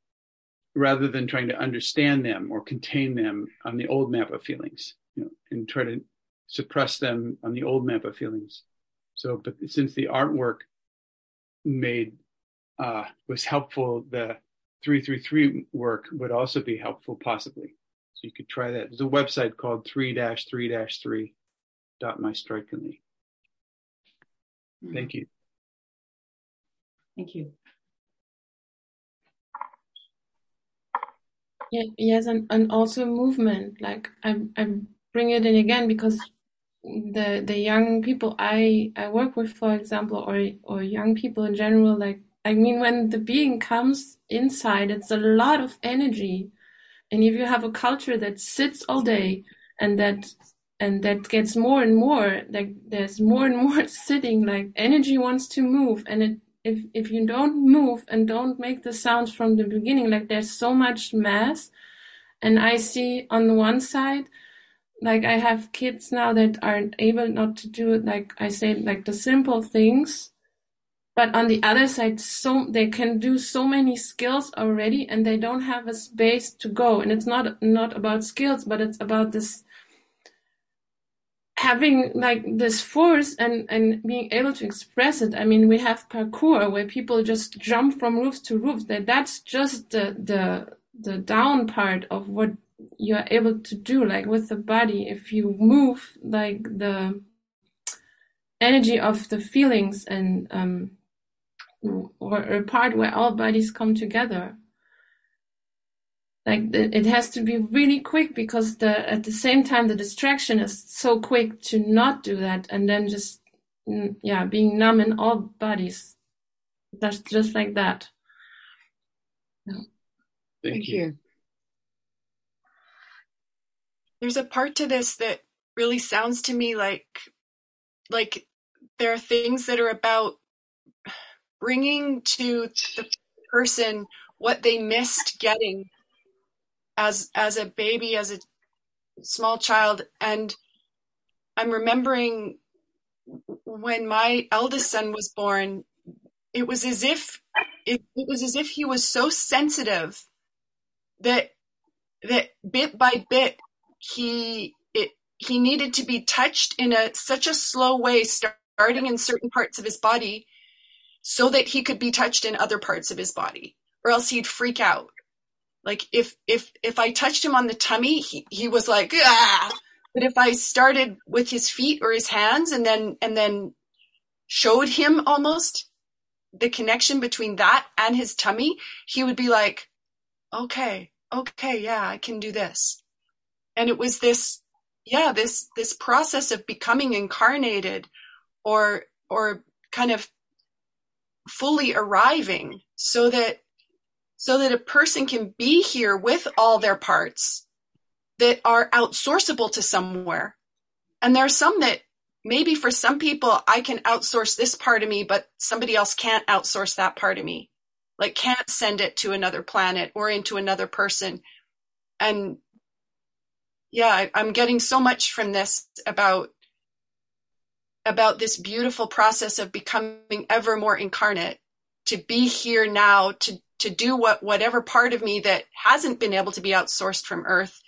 rather than trying to understand them or contain them on the old map of feelings, you know, and try to suppress them on the old map of feelings. So, but since the artwork made uh, was helpful, the 333 work would also be helpful, possibly. So you could try that. There's a website called 3 3 3 dot my strikingly. Thank you. Thank you. Yeah, yes, and, and also movement. Like I I bring it in again because the the young people I I work with, for example, or or young people in general, like I mean, when the being comes inside, it's a lot of energy, and if you have a culture that sits all day and that and that gets more and more like there's more and more sitting like energy wants to move. And it if if you don't move and don't make the sounds from the beginning like there's so much mass. And i see on the one side like i have kids now that aren't able not to do it like i say like the simple things. But on the other side, so they can do so many skills already, and they don't have a space to go. And it's not not about skills, but it's about this having like this force and and being able to express it. I mean, we have parkour where people just jump from roofs to roofs. That that's just the the the down part of what you're able to do, like with the body. If you move, like the energy of the feelings and um or a part where all bodies come together. Like it has to be really quick because the at the same time the distraction is so quick to not do that and then just mm, yeah being numb in all bodies. That's just like that. Thank, Thank you. you. There's a part to this that really sounds to me like like there are things that are about bringing to the person what they missed getting as as a baby as a small child. And i'm remembering when my eldest son was born it was as if it, it was as if he was so sensitive that that bit by bit he it he needed to be touched in a such a slow way starting in certain parts of his body so that he could be touched in other parts of his body or else he'd freak out like if if if i touched him on the tummy he, he was like ah! But if i started with his feet or his hands and then and then showed him almost the connection between that and his tummy he would be like okay okay yeah i can do this. And it was this yeah this this process of becoming incarnated or or kind of fully arriving so that so that a person can be here with all their parts that are outsourceable to somewhere. And there are some that maybe for some people i can outsource this part of me but somebody else can't outsource that part of me. Like can't send it to another planet or into another person. And yeah I, i'm getting so much from this about about this beautiful process of becoming ever more incarnate to be here now to to do what whatever part of me that hasn't been able to be outsourced from earth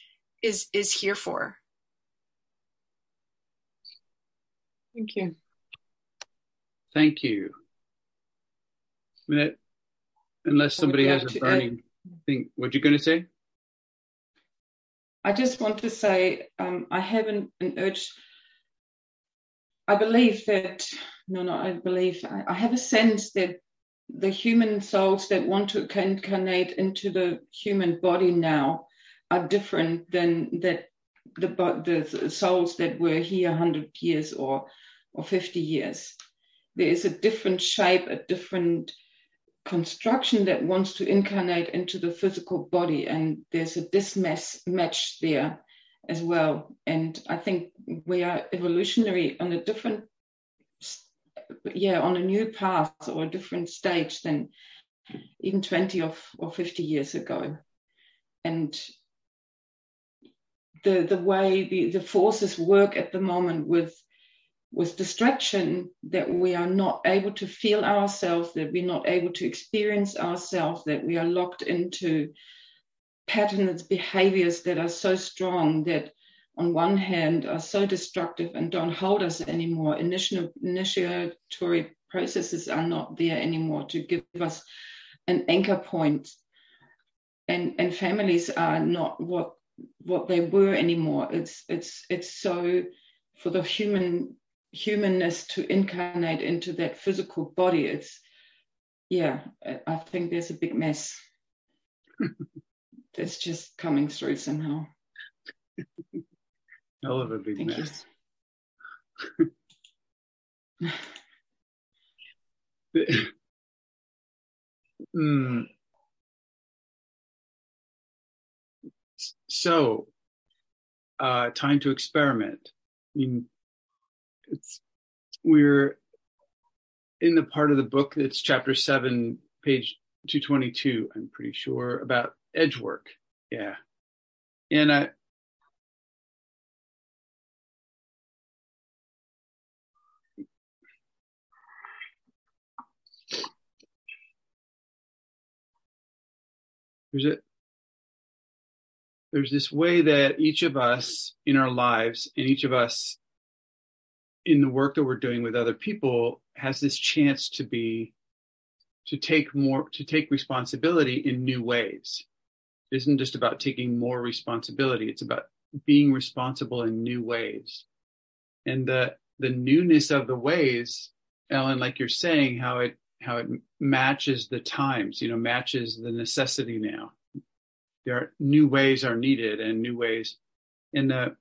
is is here for Thank you. Thank you. I mean, unless somebody has a to burning thing, what you going to say? I just want to say um, I have an, an urge. I believe that, no, no, I believe, I, I have a sense that the human souls that want to incarnate into the human body now are different than that the, the souls that were here 100 years or, or 50 years. There is a different shape, a different construction that wants to incarnate into the physical body, and there's a mismatch there as well. And I think we are evolutionary on a different, yeah, on a new path or a different stage than even 20 or, or 50 years ago. And the the way the, the forces work at the moment with with distraction that we are not able to feel ourselves, that we're not able to experience ourselves, that we are locked into patterns, behaviors that are so strong that on one hand are so destructive and don't hold us anymore. Initial, initiatory processes are not there anymore to give us an anchor point. And, and families are not what what they were anymore. It's it's it's so for the human humanness to incarnate into that physical body. It's yeah, I think there's a big mess that's just coming through somehow. Hell of a big Thank mess. Hmm. So, uh, time to experiment. I mean, it's we're in the part of the book that's chapter seven, page two twenty two. I'm pretty sure about edge work. Yeah, and I. there's a there's this way that each of us in our lives and each of us in the work that we're doing with other people has this chance to be to take more to take responsibility in new ways. It isn't just about taking more responsibility. It's about being responsible in new ways. And the the newness of the ways ellen like you're saying how it how it matches the times you know matches the necessity now. There are new ways are needed and new ways. In the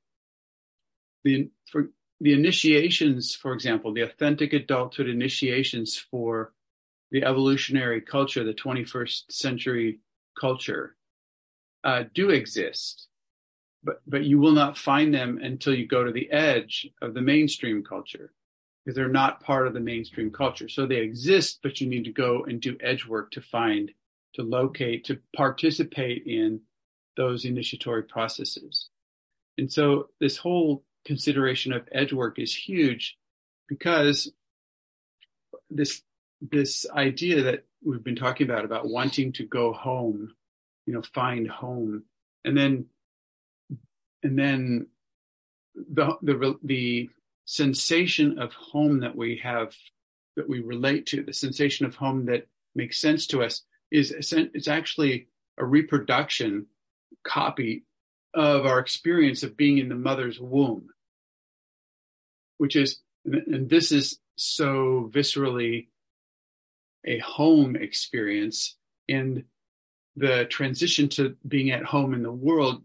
the for the initiations for example the authentic adulthood initiations for the evolutionary culture the 21st century culture uh, do exist but but you will not find them until you go to the edge of the mainstream culture because they're not part of the mainstream culture so they exist but you need to go and do edge work to find to locate, to participate in those initiatory processes. And so this whole consideration of edge work is huge because this this idea that we've been talking about about wanting to go home, you know, find home, and then and then the the the sensation of home that we have that we relate to, the sensation of home that makes sense to us is it's actually a reproduction copy of our experience of being in the mother's womb, which is, and this is so viscerally a home experience. And the transition to being at home in the world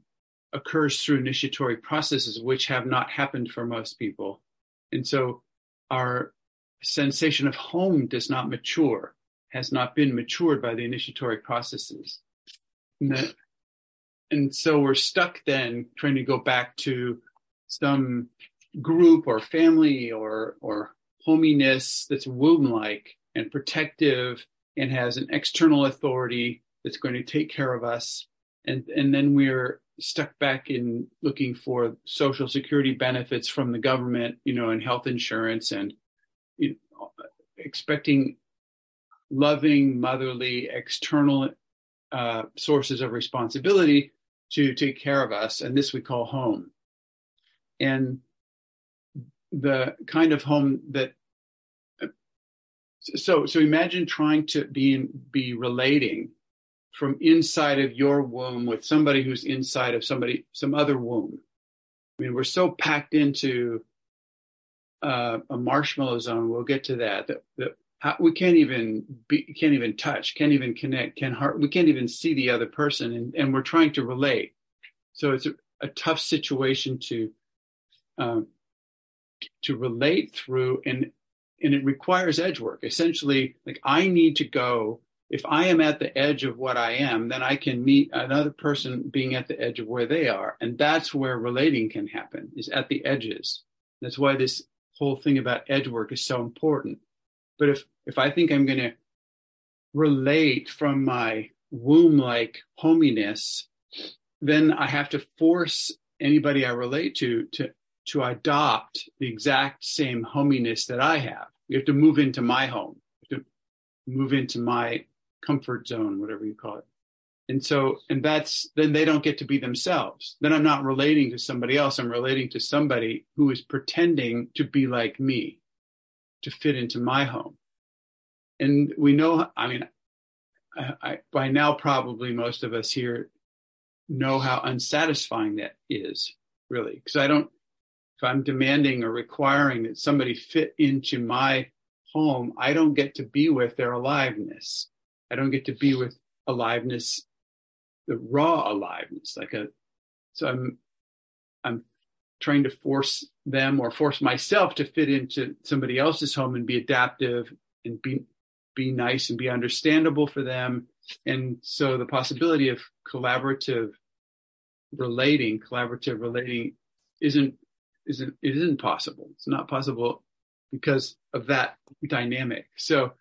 occurs through initiatory processes, which have not happened for most people. And so our sensation of home does not mature has not been matured by the initiatory processes. And, that, and so we're stuck then trying to go back to some group or family or or hominess that's womb-like and protective and has an external authority that's going to take care of us and and then we're stuck back in looking for social security benefits from the government you know and health insurance and you know, expecting loving, motherly, external uh, sources of responsibility to take care of us. And this we call home. And the kind of home that so so imagine trying to be be relating from inside of your womb with somebody who's inside of somebody some other womb i mean we're so packed into uh, a marshmallow zone we'll get to that that, that how, we can't even be, can't even touch, can't even connect, can heart, we can't even see the other person, and, and we're trying to relate. So it's a, a tough situation to um, to relate through, and and it requires edge work. Essentially, like I need to go. If I am at the edge of what I am, then I can meet another person being at the edge of where they are, and that's where relating can happen. Is at the edges. That's why this whole thing about edge work is so important. But if if I think I'm going to relate from my womb like hominess, then I have to force anybody I relate to to to adopt the exact same hominess that I have. You have to move into my home, you have to move into my comfort zone, whatever you call it. And so, and that's then they don't get to be themselves. Then I'm not relating to somebody else. I'm relating to somebody who is pretending to be like me, to fit into my home and we know, I mean, I, I, by now, probably most of us here know how unsatisfying that is, really. Because I don't, if I'm demanding or requiring that somebody fit into my home, I don't get to be with their aliveness. I don't get to be with aliveness, the raw aliveness. Like a, so I'm, I'm trying to force them or force myself to fit into somebody else's home and be adaptive and be be nice and be understandable for them. And so the possibility of collaborative relating, collaborative relating isn't isn't it isn't possible. It's not possible because of that dynamic. So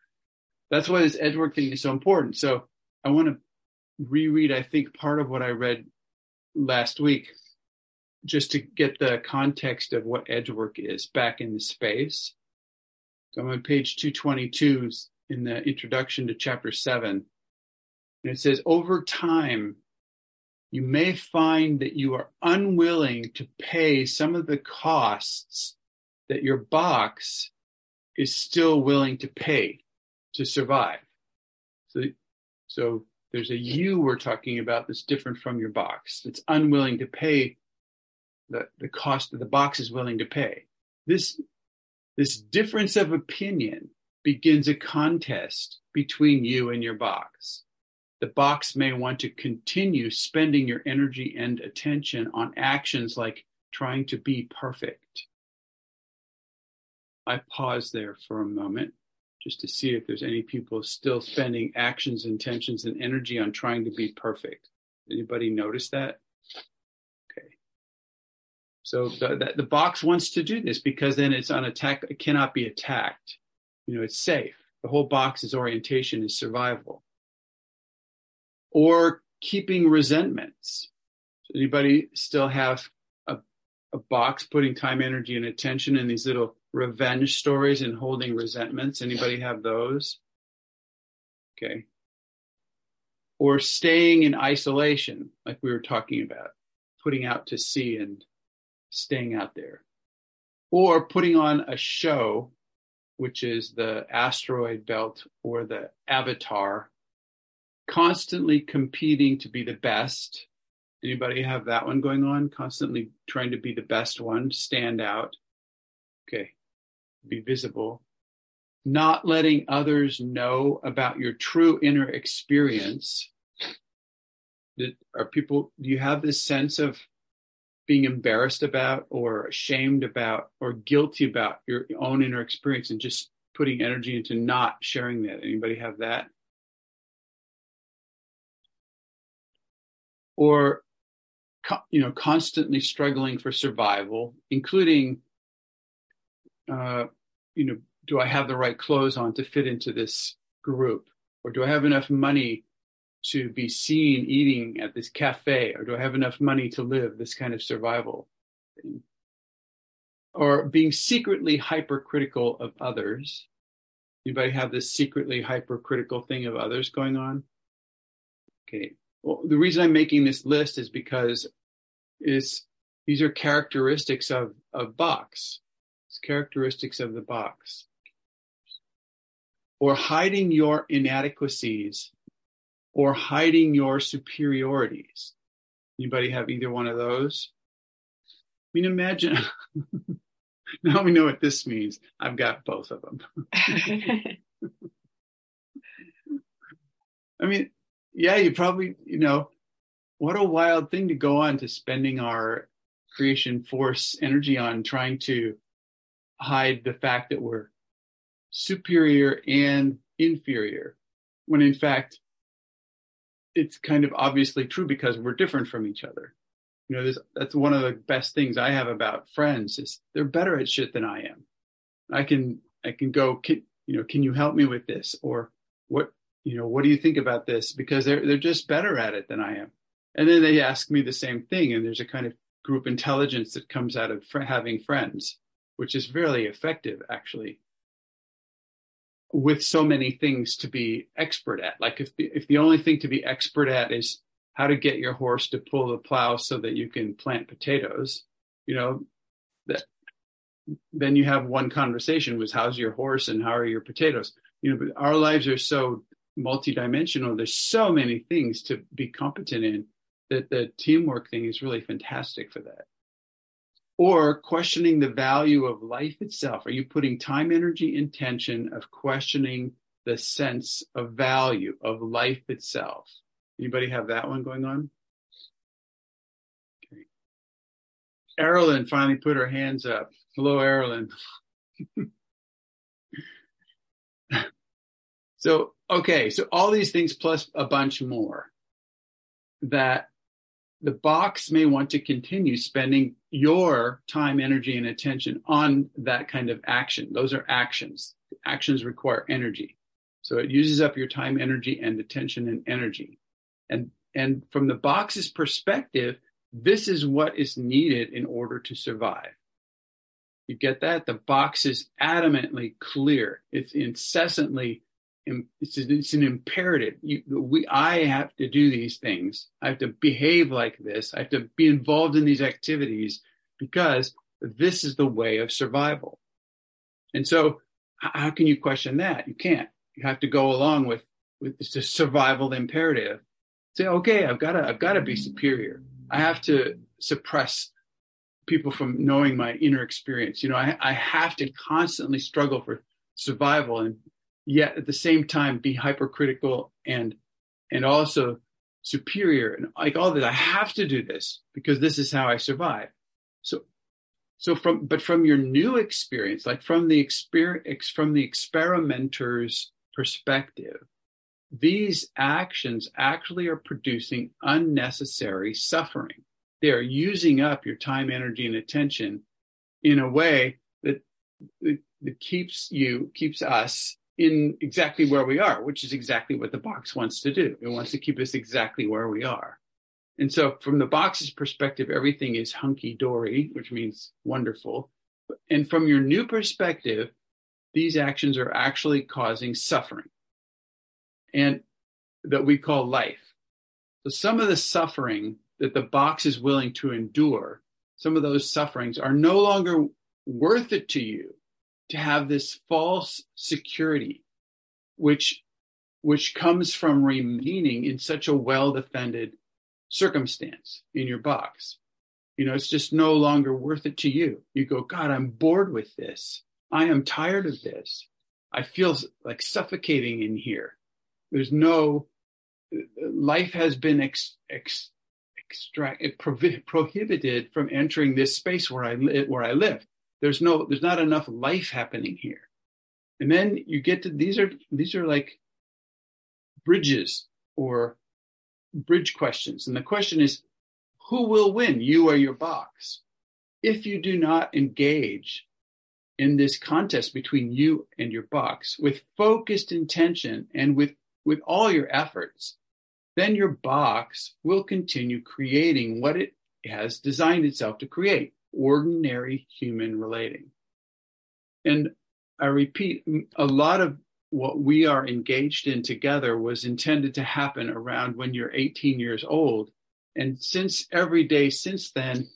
that's why this edge work thing is so important. So I want to reread, I think, part of what I read last week just to get the context of what edge work is back in the space. So I'm on page 222 in the introduction to chapter seven. And it says, over time, you may find that you are unwilling to pay some of the costs that your box is still willing to pay to survive. So, so there's a you we're talking about that's different from your box. That's unwilling to pay the, the cost that the box is willing to pay. This, this difference of opinion begins a contest between you and your box. The box may want to continue spending your energy and attention on actions like trying to be perfect. I pause there for a moment just to see if there's any people still spending actions, intentions, and energy on trying to be perfect. Anybody notice that? Okay. So the, the, the box wants to do this because then it's on attack. It cannot be attacked. You know, it's safe. The whole box's orientation is survival. Or keeping resentments. Anybody still have a, a box putting time, energy, and attention in these little revenge stories and holding resentments? Anybody have those? Okay. Or staying in isolation, like we were talking about, putting out to sea and staying out there. Or putting on a show, which is the asteroid belt or the avatar, constantly competing to be the best. Anybody have that one going on? Constantly trying to be the best one, stand out. Okay be visible, not letting others know about your true inner experience. Are people, do you have this sense of being embarrassed about or ashamed about or guilty about your own inner experience and just putting energy into not sharing that? Anybody have that? Or, you know, constantly struggling for survival, including uh, you know, do I have the right clothes on to fit into this group? Or do I have enough money to be seen eating at this cafe? Or do I have enough money to live this kind of survival thing? Or being secretly hypercritical of others. Anybody have this secretly hypercritical thing of others going on? Okay. Well, the reason I'm making this list is because is these are characteristics of, of box characteristics of the box. Or hiding your inadequacies or hiding your superiorities. Anybody have either one of those? I mean, imagine. now we know what this means. I've got both of them. I mean, yeah, you probably, you know, what a wild thing to go on to spending our creation force energy on trying to hide the fact that we're superior and inferior, when in fact, it's kind of obviously true because we're different from each other. You know, this, that's one of the best things I have about friends is they're better at shit than I am. I can, I can go, can, you know, can you help me with this? Or what, you know, what do you think about this? Because they're, they're just better at it than I am. And then they ask me the same thing. And there's a kind of group intelligence that comes out of fr- having friends which is really effective actually with so many things to be expert at. Like if the, if the only thing to be expert at is how to get your horse to pull the plow so that you can plant potatoes, you know, that then you have one conversation was how's your horse and how are your potatoes? You know, but our lives are so multidimensional. There's so many things to be competent in that the teamwork thing is really fantastic for that or questioning the value of life itself. Are you putting time, energy, intention of questioning the sense of value of life itself? Anybody have that one going on? Okay. Erilyn finally put her hands up. Hello, Erilyn. so, okay, so all these things plus a bunch more that the box may want to continue spending your time, energy, and attention on that kind of action. Those are actions. Actions require energy. So it uses up your time, energy, and attention and energy. And, and from the box's perspective, this is what is needed in order to survive. You get that? The box is adamantly clear. It's incessantly it's, it's an imperative. You, we, I have to do these things. I have to behave like this. I have to be involved in these activities because this is the way of survival. And so how can you question that? You can't. You have to go along with, with it's a survival imperative. Say, okay, I've got to, I've got to be superior. I have to suppress people from knowing my inner experience. You know, I, I have to constantly struggle for survival and yet at the same time be hypercritical and and also superior and like all that. I have to do this because this is how I survive. So so from but from your new experience, like from the experience from the experimenter's perspective, these actions actually are producing unnecessary suffering. They are using up your time, energy, and attention in a way that, that keeps you, keeps us in exactly where we are, which is exactly what the box wants to do. It wants to keep us exactly where we are. And so, from the box's perspective, everything is hunky dory, which means wonderful. And from your new perspective, these actions are actually causing suffering and that we call life. So, some of the suffering that the box is willing to endure, some of those sufferings are no longer worth it to you to have this false security, which which comes from remaining in such a well defended circumstance in your box. You know, it's just no longer worth it to you. You go, God, I'm bored with this. I am tired of this. I feel like suffocating in here. There's no, life has been ex, ex, extract, prohibited from entering this space where I, where I live. There's no, there's not enough life happening here. And then you get to, these are, these are like bridges or bridge questions. And the question is, who will win, you or your box? If you do not engage in this contest between you and your box with focused intention and with, with all your efforts, then your box will continue creating what it has designed itself to create ordinary human relating. And I repeat, a lot of what we are engaged in together was intended to happen around when you're 18 years old. And since every day since then,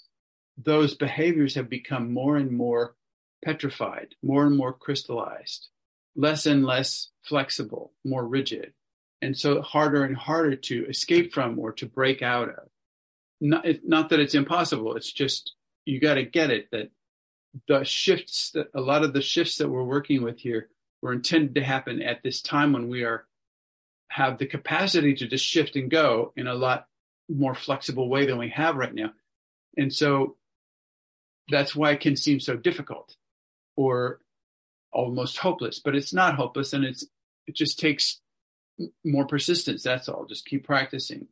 those behaviors have become more and more petrified, more and more crystallized, less and less flexible, more rigid. And so harder and harder to escape from or to break out of. Not, not that it's impossible. It's just, you got to get it that the shifts that a lot of the shifts that we're working with here were intended to happen at this time when we are have the capacity to just shift and go in a lot more flexible way than we have right now. And so that's why it can seem so difficult or almost hopeless, but it's not hopeless and it's, it just takes more persistence. That's all. Just keep practicing.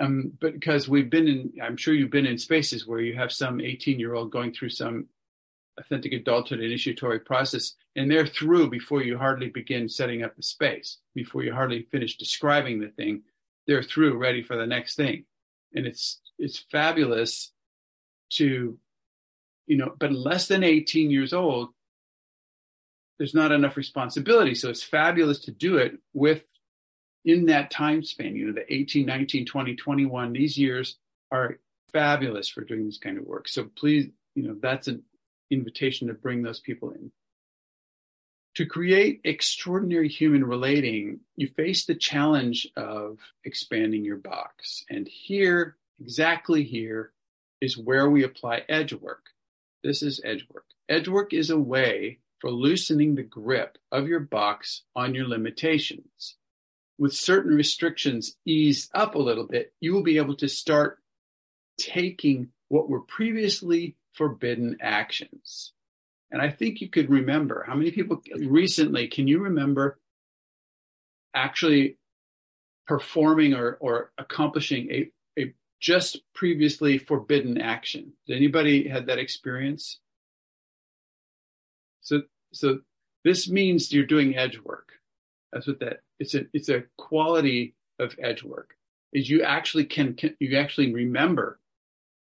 Um, but because we've been in, I'm sure you've been in spaces where you have some 18 year old going through some authentic adulthood initiatory process, and they're through before you hardly begin setting up the space, before you hardly finish describing the thing, they're through, ready for the next thing. And it's it's fabulous to, you know, but less than 18 years old, there's not enough responsibility. So it's fabulous to do it with in that time span, you know, the 18, 19, 20, 21, these years are fabulous for doing this kind of work. So please, you know, that's an invitation to bring those people in. To create extraordinary human relating, you face the challenge of expanding your box. And here, exactly here, is where we apply edge work. This is edge work. Edge work is a way for loosening the grip of your box on your limitations. With certain restrictions eased up a little bit, you will be able to start taking what were previously forbidden actions. And I think you could remember how many people recently, can you remember actually performing or, or accomplishing a, a just previously forbidden action? Did anybody had that experience? So, so this means you're doing edge work. That's what that, it's a, it's a quality of edge work is you actually can, can you actually remember,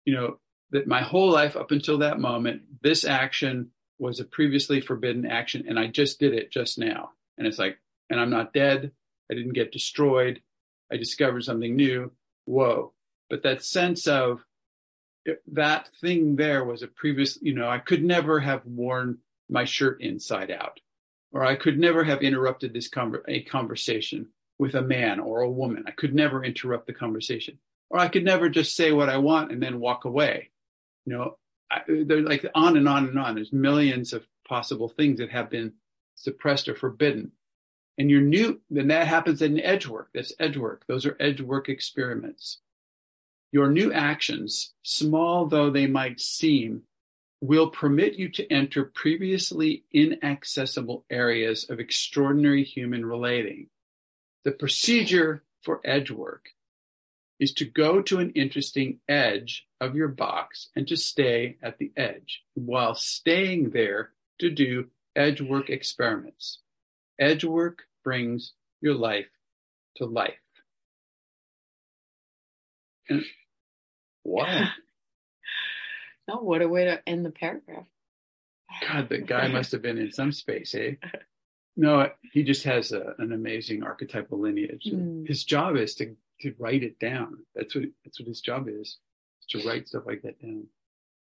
you know, that my whole life up until that moment, this action was a previously forbidden action and I just did it just now. And it's like, and I'm not dead. I didn't get destroyed. I discovered something new. Whoa. But that sense of that thing there was a previous, you know, I could never have worn my shirt inside out, or I could never have interrupted this a conversation with a man or a woman. I could never interrupt the conversation, or I could never just say what I want and then walk away. You know, I, they're like on and on and on. There's millions of possible things that have been suppressed or forbidden. And your new, then that happens in edge work. That's edge work. Those are edge work experiments. Your new actions, small though they might seem, will permit you to enter previously inaccessible areas of extraordinary human relating. The procedure for edge work is to go to an interesting edge of your box and to stay at the edge while staying there to do edge work experiments. Edge work brings your life to life. And what? No, what a way to end the paragraph. God, the guy must have been in some space, eh? No, he just has a, an amazing archetypal lineage. Mm. His job is to to write it down. That's what that's what his job is, is to write stuff like that down.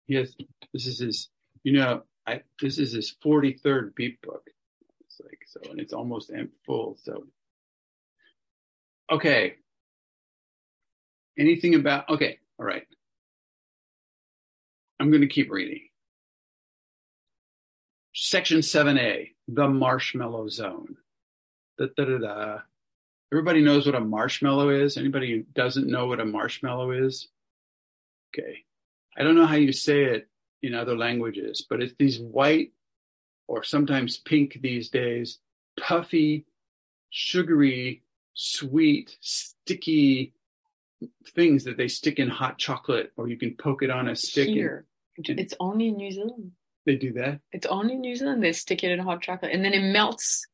He has this is his you know I this is his forty third beat book. It's like so, and it's almost full. So okay, anything about okay, all right. I'm going to keep reading. Section 7A, the marshmallow zone. Da, da, da, da. Everybody knows what a marshmallow is. Anybody who doesn't know what a marshmallow is? Okay. I don't know how you say it in other languages, but it's these white or sometimes pink these days, puffy, sugary, sweet, sticky things that they stick in hot chocolate or you can poke it on a stick. and- Here. It's only in New Zealand. they do that. It's only in New Zealand. They stick it in hot chocolate and then it melts.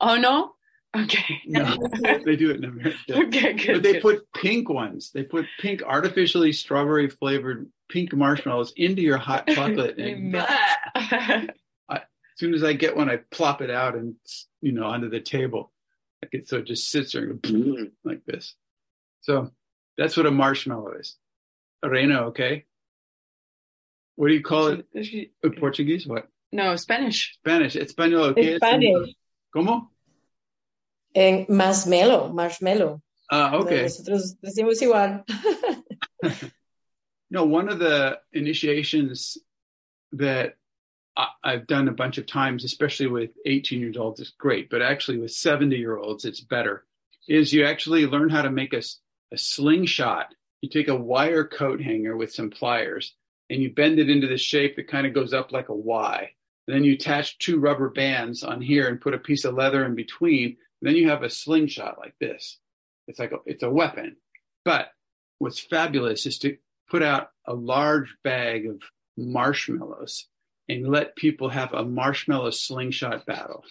Oh no? Okay. No, they do it in America. Okay, good. But they good. put pink ones. They put pink, artificially strawberry flavored pink marshmallows into your hot chocolate. And melt. I, as soon as I get one, I plop it out and you know onto the table. Like it, so it just sits there and goes mm. like this. So that's what a marshmallow is. Arena, okay. What do you call it? Uh, Portuguese? What? No, Spanish. Spanish. Español. ¿qué es? Spanish. ¿Cómo? En marshmallow, marshmallow. Ah, okay. Nosotros decimos igual. No, one of the initiations that I, I've done a bunch of times, especially with 18 years olds, is great, but actually with 70 year olds, it's better. Is you actually learn how to make a, s- a slingshot. You take a wire coat hanger with some pliers and you bend it into the shape that kind of goes up like a Y. And then you attach two rubber bands on here and put a piece of leather in between. And then you have a slingshot like this. It's like a, it's a weapon. But what's fabulous is to put out a large bag of marshmallows and let people have a marshmallow slingshot battle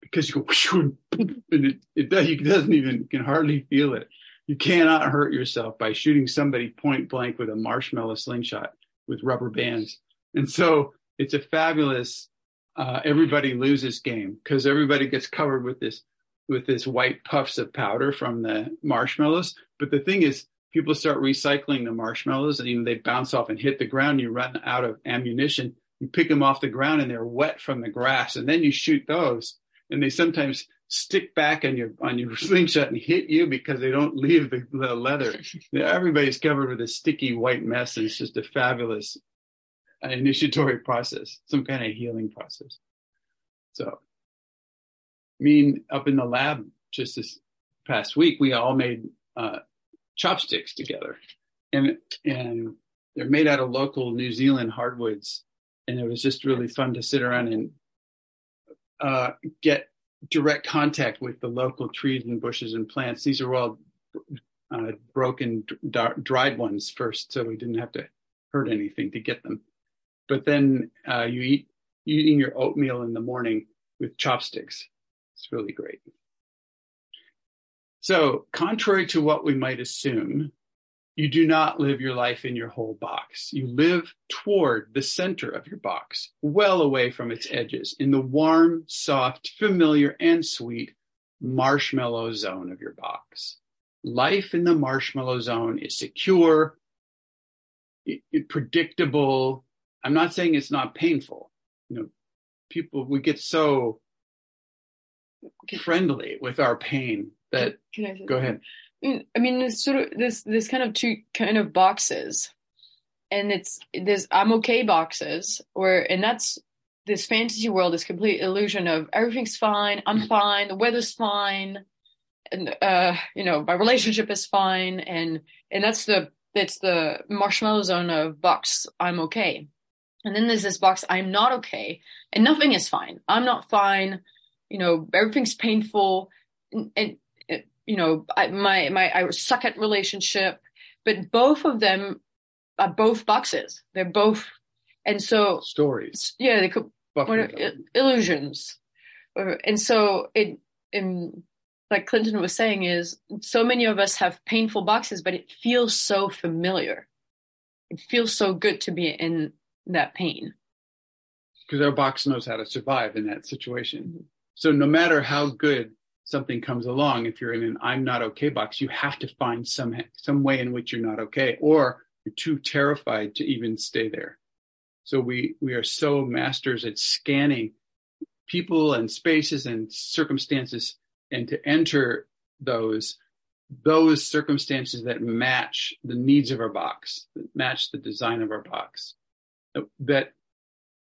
because you go and it, it, does, it doesn't even you can hardly feel it. You cannot hurt yourself by shooting somebody point blank with a marshmallow slingshot with rubber bands. And so it's a fabulous uh, everybody loses game because everybody gets covered with this with this white puffs of powder from the marshmallows. But the thing is, people start recycling the marshmallows and know, they bounce off and hit the ground. You run out of ammunition. You pick them off the ground and they're wet from the grass, and then you shoot those. And they sometimes stick back on your on your slingshot and hit you because they don't leave the, the leather. Everybody's covered with a sticky white mess, and it's just a fabulous uh, initiatory process, some kind of healing process. So, I mean, up in the lab just this past week, we all made uh, chopsticks together, and and they're made out of local New Zealand hardwoods, and it was just really fun to sit around and uh, get direct contact with the local trees and bushes and plants. These are all uh, broken, dried ones first, so we didn't have to hurt anything to get them. But then uh, you eat eating your oatmeal in the morning with chopsticks. It's really great. So, contrary to what we might assume, you do not live your life in your whole box. You live toward the center of your box, well away from its edges, in the warm, soft, familiar, and sweet, marshmallow zone of your box. Life in the marshmallow zone is secure, it, it predictable. I'm not saying it's not painful. You know, people, we get so friendly with our pain that, Can I say go ahead. Mm, I mean, there's sort of this this kind of two kind of boxes, and it's there's I'm okay boxes, where and that's this fantasy world, this complete illusion of everything's fine, I'm fine, the weather's fine, and uh, you know, my relationship is fine, and and that's the that's the marshmallow zone of box I'm okay, and then there's this box I'm not okay, and nothing is fine. I'm not fine, you know, everything's painful, and, and you know, I, my my I suck at relationship, but both of them are both boxes. They're both, and so stories. Yeah, they could what illusions, and so it. In, like Clinton was saying, is so many of us have painful boxes, but it feels so familiar. It feels so good to be in that pain. because our box knows how to survive in that situation. Mm-hmm. So no matter how good something comes along, if you're in an I'm not okay box, you have to find some some way in which you're not okay, or you're too terrified to even stay there. So we we are so masters at scanning people and spaces and circumstances and to enter those those circumstances that match the needs of our box, that match the design of our box. That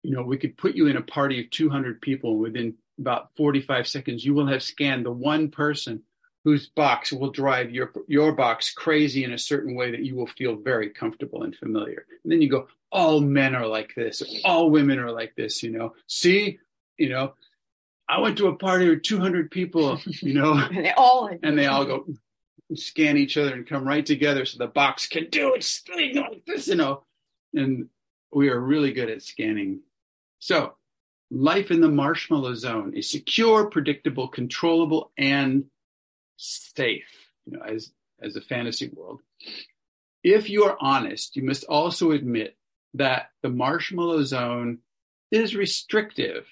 you know, we could put you in a party of 200 people and within about 45 seconds, you will have scanned the one person whose box will drive your, your box crazy in a certain way that you will feel very comfortable and familiar. And then you go, all men are like this. All women are like this, you know, see, you know, I went to a party with 200 people, you know, And they all and they all go scan each other and come right together so the box can do its thing like this, you know. And we are really good at scanning. So, life in the marshmallow zone is secure, predictable, controllable, and safe, you know, as as a fantasy world. If you are honest, you must also admit that the marshmallow zone is restrictive,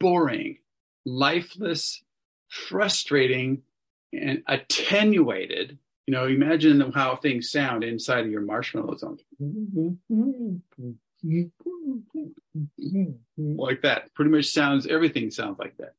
boring, lifeless, frustrating, and attenuated. You know, imagine how things sound inside of your marshmallow zone. Mm-hmm. Mm-hmm. Like that. Pretty much sounds, everything sounds like that.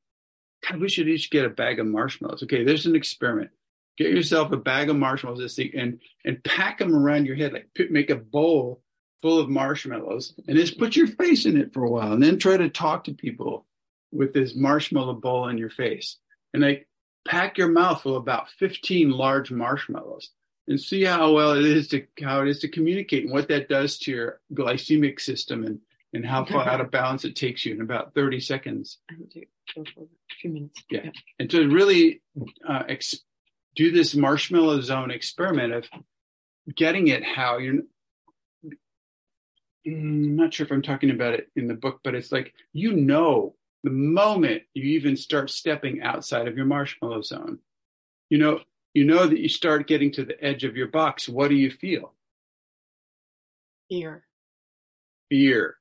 God, we should each get a bag of marshmallows. Okay, there's an experiment. Get yourself a bag of marshmallows this thing, and and pack them around your head. Like make a bowl full of marshmallows and just put your face in it for a while and then try to talk to people with this marshmallow bowl in your face. And like pack your mouth full of about 15 large marshmallows and see how well it is to how it is to communicate and what that does to your glycemic system and and how far out of balance it takes you in about 30 seconds. I need go for a few minutes. Yeah. And to really uh, ex- do this marshmallow zone experiment of getting it how you're Mm, I'm not sure if I'm talking about it in the book, but it's like you know the moment you even start stepping outside of your marshmallow zone. You know, you know that you start getting to the edge of your box. What do you feel? Fear. Fear.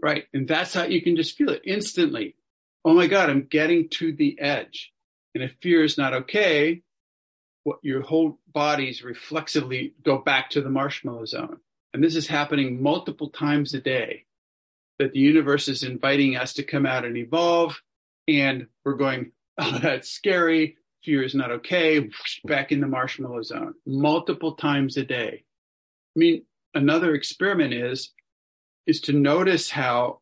Right. And that's how you can just feel it instantly. Oh my God, I'm getting to the edge. And if fear is not okay, what your whole bodies reflexively go back to the marshmallow zone. And this is happening multiple times a day that the universe is inviting us to come out and evolve. And we're going, oh, that's scary. Fear is not okay. Back in the marshmallow zone multiple times a day. I mean, another experiment is, is to notice how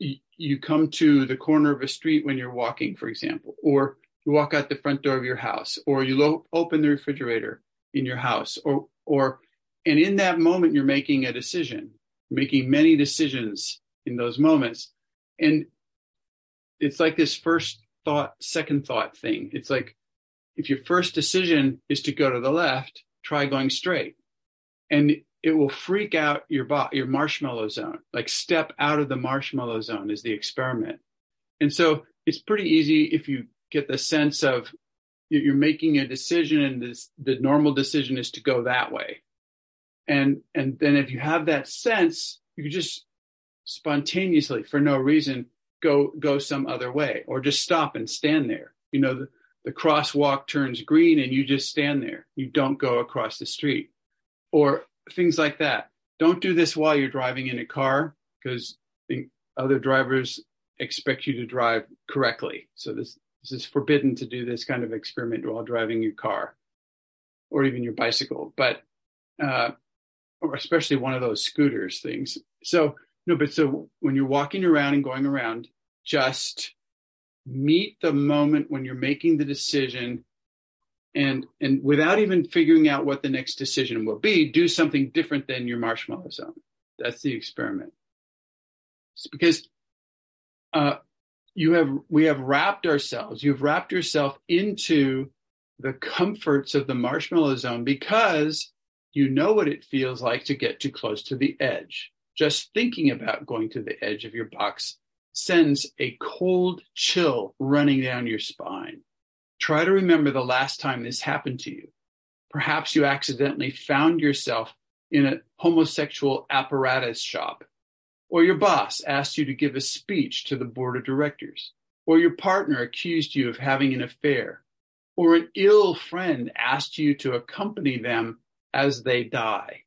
y- you come to the corner of a street when you're walking, for example, or you walk out the front door of your house, or you lo- open the refrigerator in your house, or, or and in that moment, you're making a decision, making many decisions in those moments. And it's like this first thought, second thought thing. It's like if your first decision is to go to the left, try going straight. And it will freak out your bo- your marshmallow zone. Like step out of the marshmallow zone is the experiment. And so it's pretty easy if you get the sense of you're making a decision and this, the normal decision is to go that way and and then if you have that sense you just spontaneously for no reason go go some other way or just stop and stand there you know the, the crosswalk turns green and you just stand there. You don't go across the street or things like that. Don't do this while you're driving in a car because other drivers expect you to drive correctly. So this, this is forbidden to do this kind of experiment while driving your car or even your bicycle, but, uh, or especially one of those scooters things. So, no, but so when you're walking around and going around, just meet the moment when you're making the decision and and without even figuring out what the next decision will be do something different than your marshmallow zone. That's the experiment. It's because uh, you have we have wrapped ourselves you've wrapped yourself into the comforts of the marshmallow zone because you know what it feels like to get too close to the edge just thinking about going to the edge of your box sends a cold chill running down your spine. Try to remember the last time this happened to you. Perhaps you accidentally found yourself in a homosexual apparatus shop, or your boss asked you to give a speech to the board of directors, or your partner accused you of having an affair, or an ill friend asked you to accompany them as they die,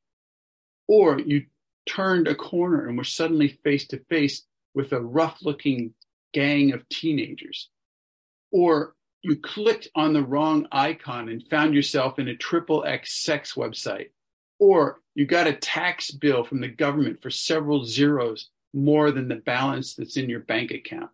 or you turned a corner and were suddenly face to face with a rough looking gang of teenagers. Or you clicked on the wrong icon and found yourself in a triple X sex website. Or you got a tax bill from the government for several zeros more than the balance that's in your bank account.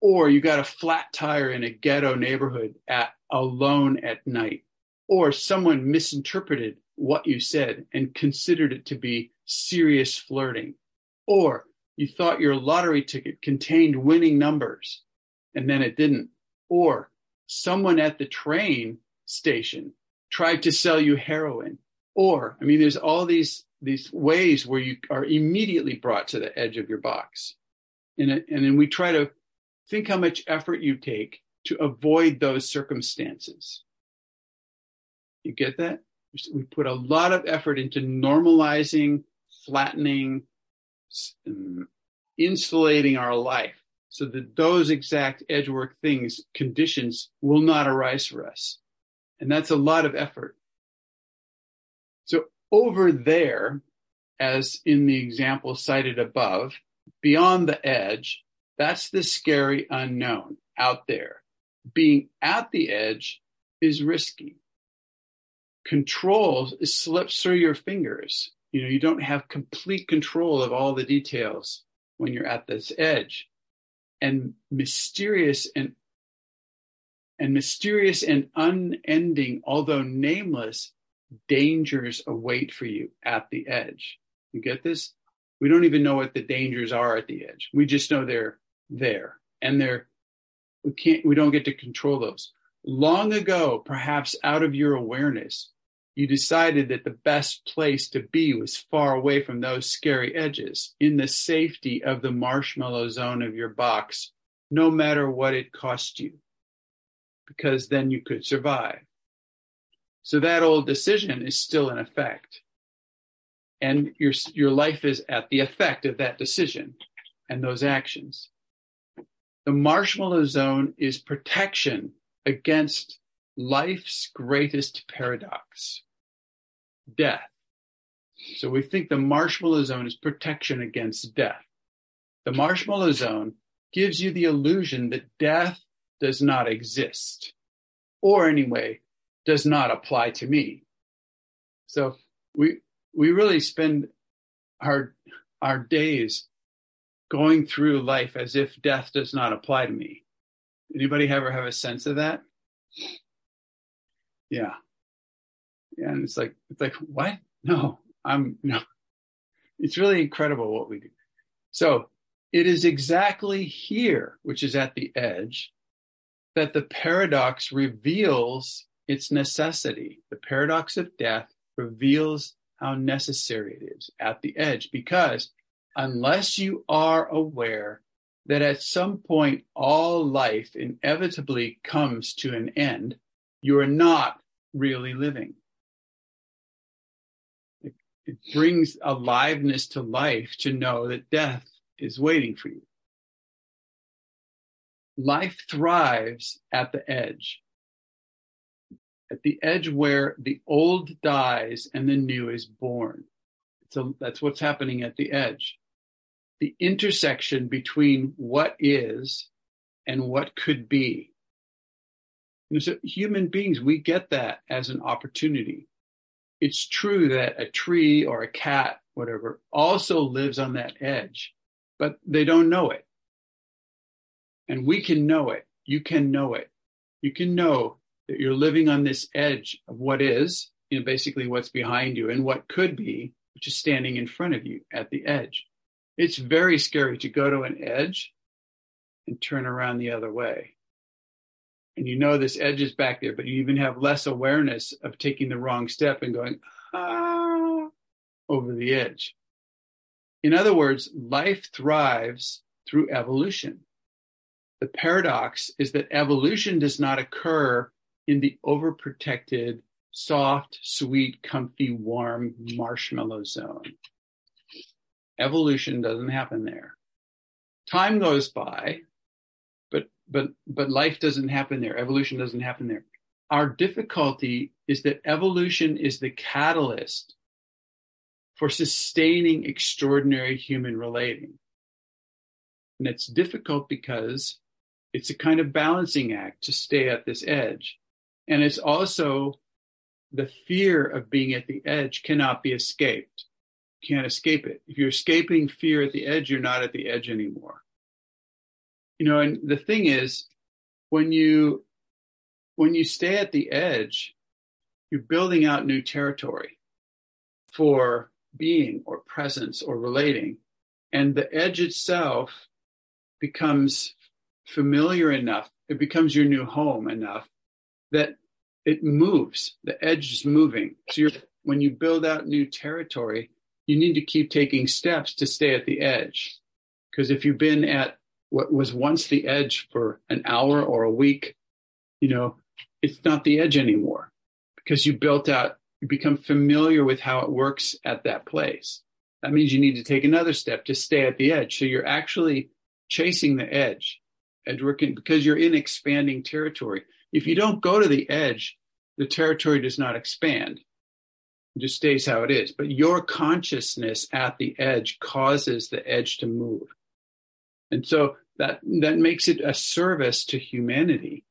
Or you got a flat tire in a ghetto neighborhood at alone at night. Or someone misinterpreted what you said and considered it to be serious flirting. Or you thought your lottery ticket contained winning numbers and then it didn't. Or someone at the train station tried to sell you heroin. Or, I mean, there's all these, these ways where you are immediately brought to the edge of your box. And, and then we try to think how much effort you take to avoid those circumstances. You get that? We put a lot of effort into normalizing, flattening, mm, insulating our life so that those exact edge work things, conditions will not arise for us. And that's a lot of effort. So over there, as in the example cited above, beyond the edge, that's the scary unknown out there. Being at the edge is risky. Control slips through your fingers you know you don't have complete control of all the details when you're at this edge. And mysterious and and mysterious and unending although nameless dangers await for you at the edge. You get this? We don't even know what the dangers are at the edge. We just know they're there. And they're we can't we don't get to control those. Long ago perhaps out of your awareness you decided that the best place to be was far away from those scary edges, in the safety of the marshmallow zone of your box, no matter what it cost you, because then you could survive. So that old decision is still in effect. And your, your life is at the effect of that decision and those actions. The marshmallow zone is protection against life's greatest paradox death. So we think the marshmallow zone is protection against death. The marshmallow zone gives you the illusion that death does not exist, or anyway, does not apply to me. So we we really spend our our days going through life as if death does not apply to me. Anybody ever have a sense of that? Yeah. And it's like, it's like, what? No, I'm no. It's really incredible what we do. So it is exactly here, which is at the edge, that the paradox reveals its necessity. The paradox of death reveals how necessary it is at the edge because unless you are aware that at some point all life inevitably comes to an end, you are not really living. It, it brings aliveness to life to know that death is waiting for you. Life thrives at the edge. at the edge where the old dies and the new is born. So that's what's happening at the edge. The intersection between what is and what could be. And so human beings, we get that as an opportunity. It's true that a tree or a cat, whatever, also lives on that edge, but they don't know it. And we can know it. You can know it. You can know that you're living on this edge of what is, you know, basically what's behind you and what could be, which is standing in front of you at the edge. It's very scary to go to an edge and turn around the other way. And you know this edge is back there, but you even have less awareness of taking the wrong step and going, ah, over the edge. In other words, life thrives through evolution. The paradox is that evolution does not occur in the overprotected, soft, sweet, comfy, warm marshmallow zone. Evolution doesn't happen there. Time goes by, but but but life doesn't happen there. Evolution doesn't happen there. Our difficulty is that evolution is the catalyst for sustaining extraordinary human relating. And it's difficult because it's a kind of balancing act to stay at this edge. And it's also the fear of being at the edge cannot be escaped. You can't escape it. If you're escaping fear at the edge, you're not at the edge anymore. You know, and the thing is, when you when you stay at the edge, you're building out new territory for being or presence or relating. And the edge itself becomes familiar enough, it becomes your new home enough that it moves. The edge is moving. So when you build out new territory, you need to keep taking steps to stay at the edge. Because if you've been at what was once the edge for an hour or a week, you know, it's not the edge anymore because you built out, you become familiar with how it works at that place. That means you need to take another step to stay at the edge. So you're actually chasing the edge, working because you're in expanding territory. If you don't go to the edge, the territory does not expand. It just stays how it is. But your consciousness at the edge causes the edge to move. And so that, that makes it a service to humanity.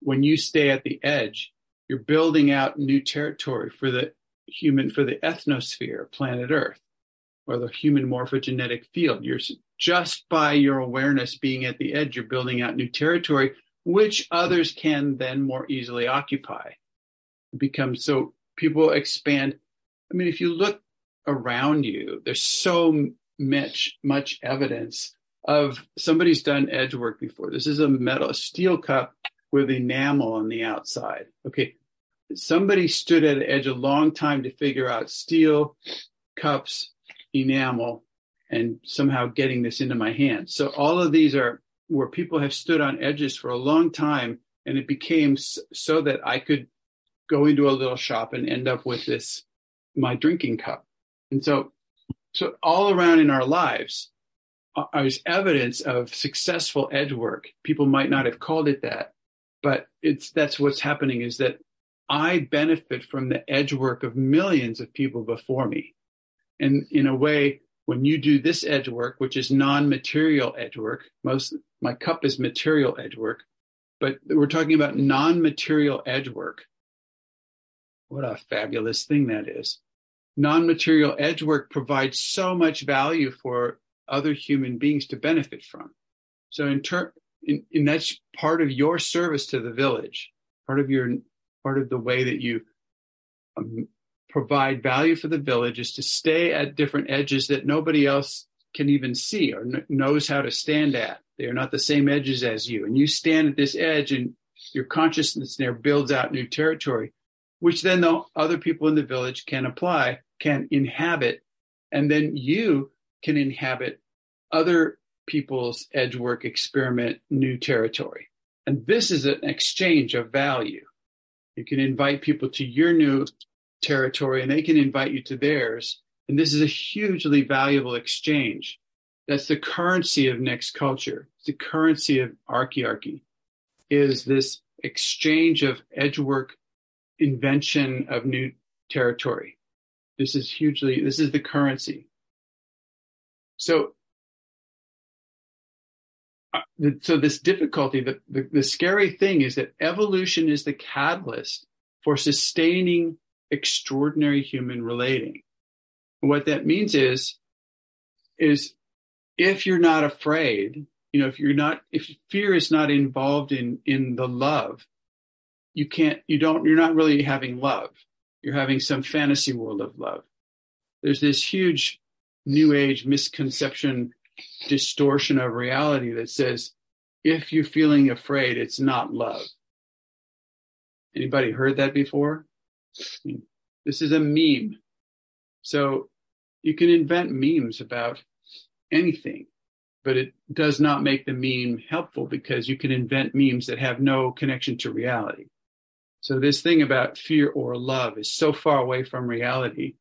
When you stay at the edge, you're building out new territory for the human, for the ethnosphere, planet Earth, or the human morphogenetic field. You're just by your awareness being at the edge, you're building out new territory which others can then more easily occupy. It becomes so people expand. I mean, if you look around you, there's so much, much evidence of somebody's done edge work before. This is a metal, a steel cup with enamel on the outside. Okay. Somebody stood at the edge a long time to figure out steel cups, enamel, and somehow getting this into my hand. So all of these are where people have stood on edges for a long time and it became so that I could go into a little shop and end up with this my drinking cup. And so so all around in our lives uh, is evidence of successful edge work. People might not have called it that, but it's that's what's happening is that I benefit from the edge work of millions of people before me. And in a way, when you do this edge work, which is non-material edge work, most my cup is material edge work, but we're talking about non-material edge work. What a fabulous thing that is. Non-material edge work provides so much value for other human beings to benefit from. So in turn, in, in that's part of your service to the village, part of your, part of the way that you um, provide value for the village is to stay at different edges that nobody else can even see or kn- knows how to stand at. They are not the same edges as you. And you stand at this edge and your consciousness there builds out new territory, which then the other people in the village can apply, can inhabit, and then you can inhabit other people's edge work experiment new territory. And this is an exchange of value. You can invite people to your new territory and they can invite you to theirs. And this is a hugely valuable exchange. That's the currency of next culture. It's the currency of archiarchy is this exchange of edge work invention of new territory. This is hugely, this is the currency. So, uh, so this difficulty, the, the, the scary thing is that evolution is the catalyst for sustaining extraordinary human relating. what that means is, is if you're not afraid, you know, if you're not, if fear is not involved in, in the love, you can't, you don't, you're not really having love. You're having some fantasy world of love. There's this huge new age misconception, distortion of reality that says, if you're feeling afraid, it's not love. Anybody heard that before? This is a meme. So you can invent memes about anything, but it does not make the meme helpful because you can invent memes that have no connection to reality. So this thing about fear or love is so far away from reality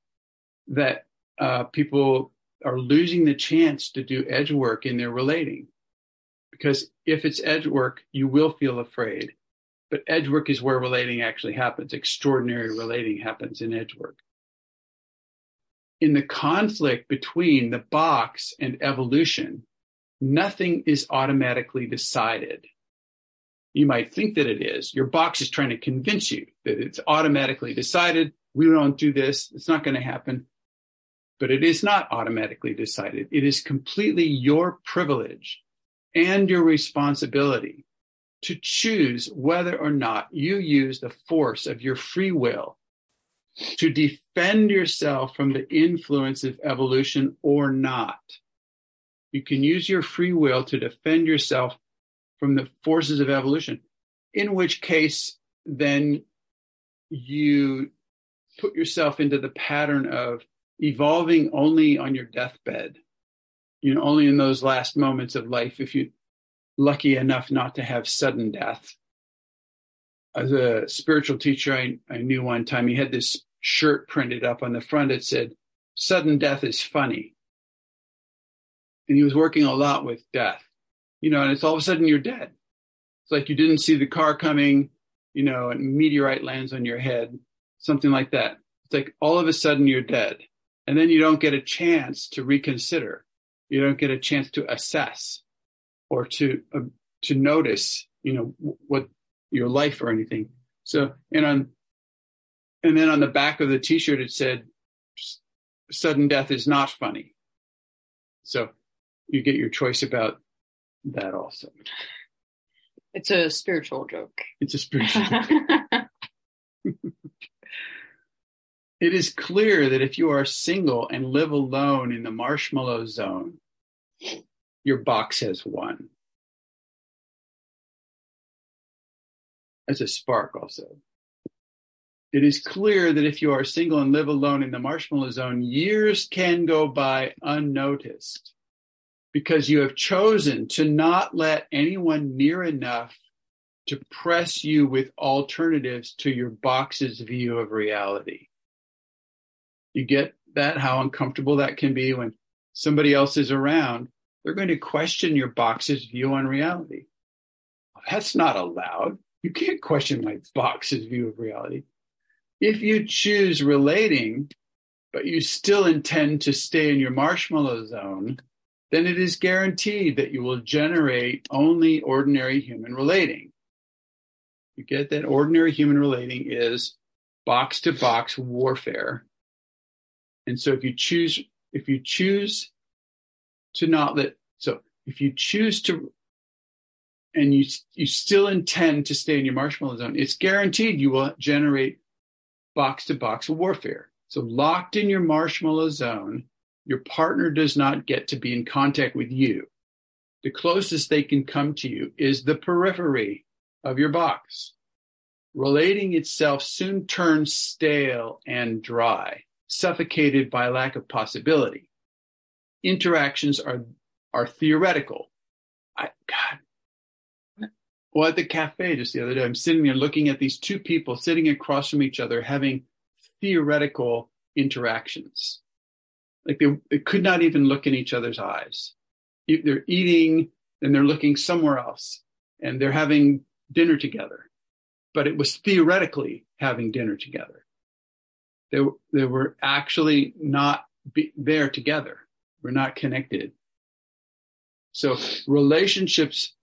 that uh, people are losing the chance to do edge work in their relating. Because if it's edge work, you will feel afraid. But edge work is where relating actually happens. Extraordinary relating happens in edge work. In the conflict between the box and evolution, nothing is automatically decided. You might think that it is. Your box is trying to convince you that it's automatically decided. We don't do this. It's not going to happen. But it is not automatically decided. It is completely your privilege and your responsibility to choose whether or not you use the force of your free will to defend yourself from the influence of evolution or not. You can use your free will to defend yourself from the forces of evolution, in which case, then you put yourself into the pattern of evolving only on your deathbed, you know, only in those last moments of life, if you're lucky enough not to have sudden death. As a spiritual teacher I, I knew one time, he had this shirt printed up on the front. It said, Sudden death is funny. And he was working a lot with death you know, and it's all of a sudden you're dead. It's like you didn't see the car coming, you know, and meteorite lands on your head, something like that. It's like all of a sudden you're dead. And then you don't get a chance to reconsider. You don't get a chance to assess or to, uh, to notice, you know, what your life or anything. So, and on, and then on the back of the t-shirt, it said, sudden death is not funny. So you get your choice about that also. It's a spiritual joke. It's a spiritual It is clear that if you are single and live alone in the marshmallow zone, your box has won. As a spark, also. It is clear that if you are single and live alone in the marshmallow zone, years can go by unnoticed because you have chosen to not let anyone near enough to press you with alternatives to your box's view of reality. You get that, how uncomfortable that can be when somebody else is around. They're going to question your box's view on reality. That's not allowed. You can't question my box's view of reality. If you choose relating, but you still intend to stay in your marshmallow zone, then it is guaranteed that you will generate only ordinary human relating. You get that ordinary human relating is box to box warfare. And so if you choose, if you choose to not let, so if you choose to, and you, you still intend to stay in your marshmallow zone, it's guaranteed you will generate box to box warfare. So locked in your marshmallow zone, your partner does not get to be in contact with you. The closest they can come to you is the periphery of your box. Relating itself soon turns stale and dry, suffocated by lack of possibility. Interactions are, are theoretical. I, God, well, at the cafe just the other day, I'm sitting there looking at these two people sitting across from each other having theoretical interactions. Like they, they could not even look in each other's eyes. They're eating and they're looking somewhere else and they're having dinner together. but it was theoretically having dinner together. They, they were actually not be, there together. We're not connected. So relationships,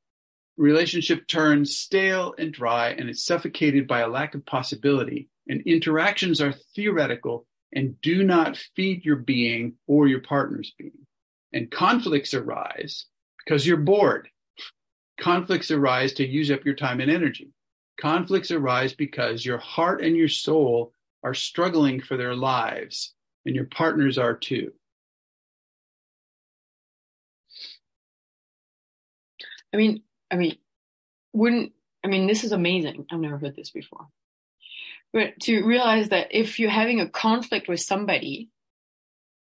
relationship turns stale and dry and it's suffocated by a lack of possibility and interactions are theoretical and do not feed your being or your partner's being. And conflicts arise because you're bored. Conflicts arise to use up your time and energy. Conflicts arise because your heart and your soul are struggling for their lives and your partners are too. I mean, I mean, wouldn't, I mean, this is amazing. I've never heard this before. But to realize that if you're having a conflict with somebody,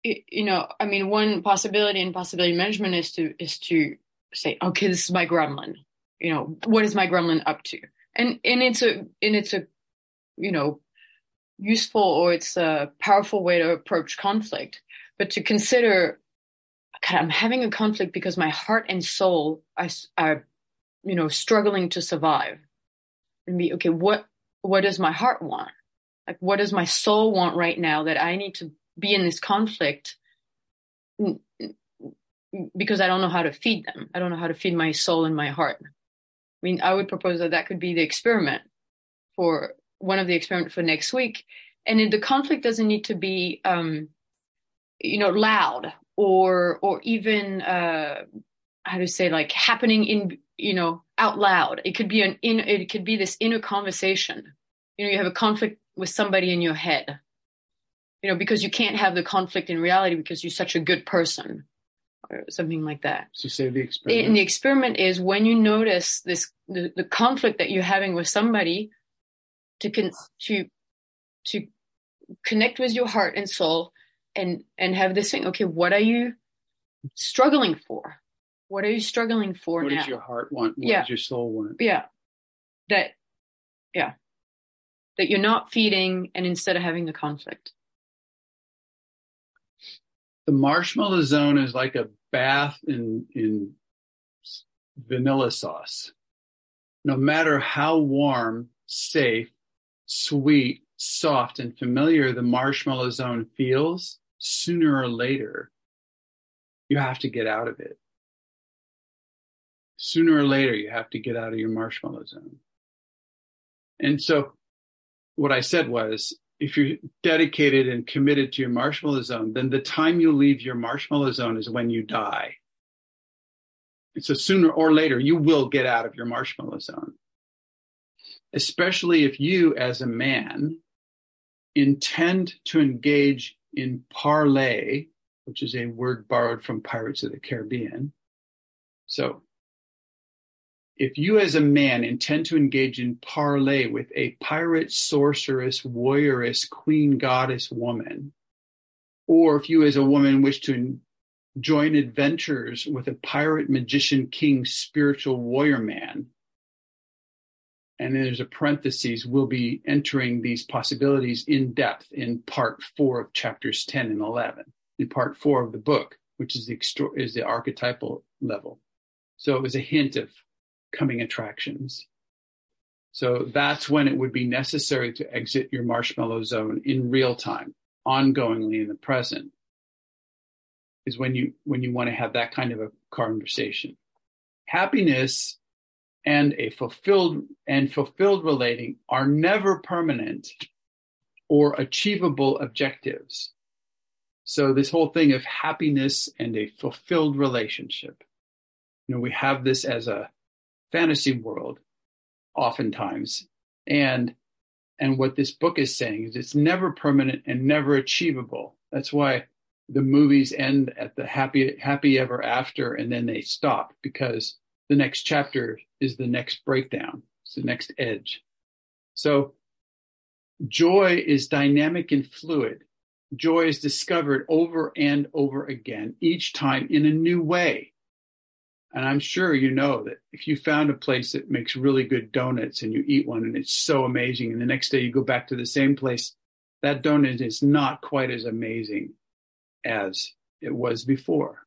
it, you know, I mean, one possibility in possibility management is to, is to say, okay, this is my gremlin. You know, what is my gremlin up to? And, and it's a, and it's a, you know, useful or it's a powerful way to approach conflict. But to consider, God, I'm having a conflict because my heart and soul are, are, you know, struggling to survive. And be, okay, what, what does my heart want? Like, what does my soul want right now that I need to be in this conflict because I don't know how to feed them. I don't know how to feed my soul and my heart. I mean, I would propose that that could be the experiment for one of the experiments for next week. And the conflict doesn't need to be, um, you know, loud or or even uh, how to say like happening in you know out loud. It could be an in it could be this inner conversation. You know, you have a conflict with somebody in your head. You know, because you can't have the conflict in reality because you're such a good person or something like that. So say the experiment. And the experiment is when you notice this the, the conflict that you're having with somebody to con- to to connect with your heart and soul and and have this thing okay what are you struggling for? What are you struggling for what now? does your heart want? What Yeah. does your soul want? Yeah. That yeah. That you're not feeding and instead of having the conflict. The marshmallow zone is like a bath in in vanilla sauce. No matter how warm safe sweet soft and familiar the marshmallow zone feels sooner or later you have to get out of it sooner or later you have to get out of your marshmallow zone and so what i said was if you're dedicated and committed to your marshmallow zone, then the time you leave your marshmallow zone is when you die. And so sooner or later, you will get out of your marshmallow zone. Especially if you, as a man, intend to engage in parlay, which is a word borrowed from Pirates of the Caribbean. So if you as a man intend to engage in parlay with a pirate, sorceress, warrioress, queen, goddess woman, or if you as a woman wish to join adventures with a pirate, magician, king, spiritual warrior man, and then there's a parenthesis, we'll be entering these possibilities in depth in part four of chapters 10 and 11, in part four of the book, which is the, extra- is the archetypal level. So it was a hint of coming attractions. So that's when it would be necessary to exit your marshmallow zone in real time, ongoingly in the present, is when you when you want to have that kind of a conversation. Happiness and a fulfilled and fulfilled relating are never permanent or achievable objectives. So this whole thing of happiness and a fulfilled relationship, you know, we have this as a fantasy world oftentimes. And and what this book is saying is it's never permanent and never achievable. That's why the movies end at the happy happy ever after and then they stop because the next chapter is the next breakdown. It's the next edge. So joy is dynamic and fluid. Joy is discovered over and over again each time in a new way. And I'm sure you know that if you found a place that makes really good donuts and you eat one and it's so amazing, and the next day you go back to the same place, that donut is not quite as amazing as it was before.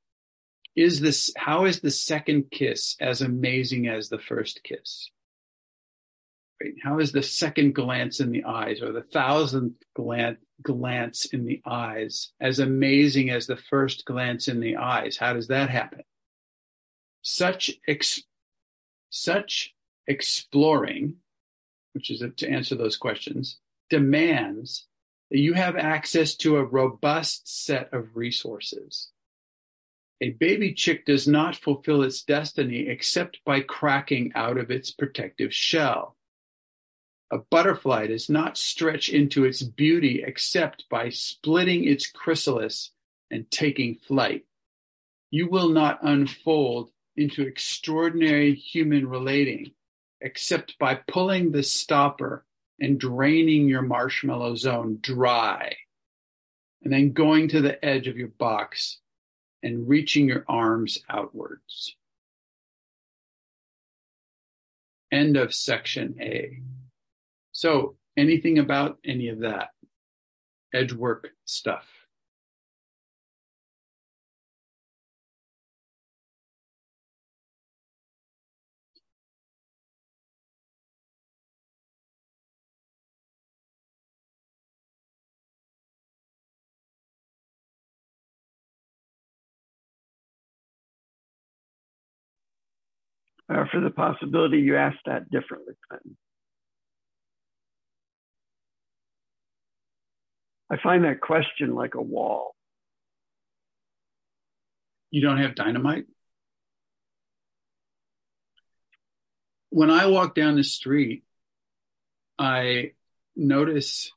Is this, how is the second kiss as amazing as the first kiss? Right? How is the second glance in the eyes or the thousandth glance, glance in the eyes as amazing as the first glance in the eyes? How does that happen? Such ex, such exploring, which is to answer those questions, demands that you have access to a robust set of resources. A baby chick does not fulfill its destiny except by cracking out of its protective shell. A butterfly does not stretch into its beauty except by splitting its chrysalis and taking flight. You will not unfold into extraordinary human relating except by pulling the stopper and draining your marshmallow zone dry, and then going to the edge of your box and reaching your arms outwards. End of section A. So, anything about any of that? Edge work stuff. Uh, for the possibility you asked that differently, Clinton. I find that question like a wall. You don't have dynamite? When I walk down the street, I notice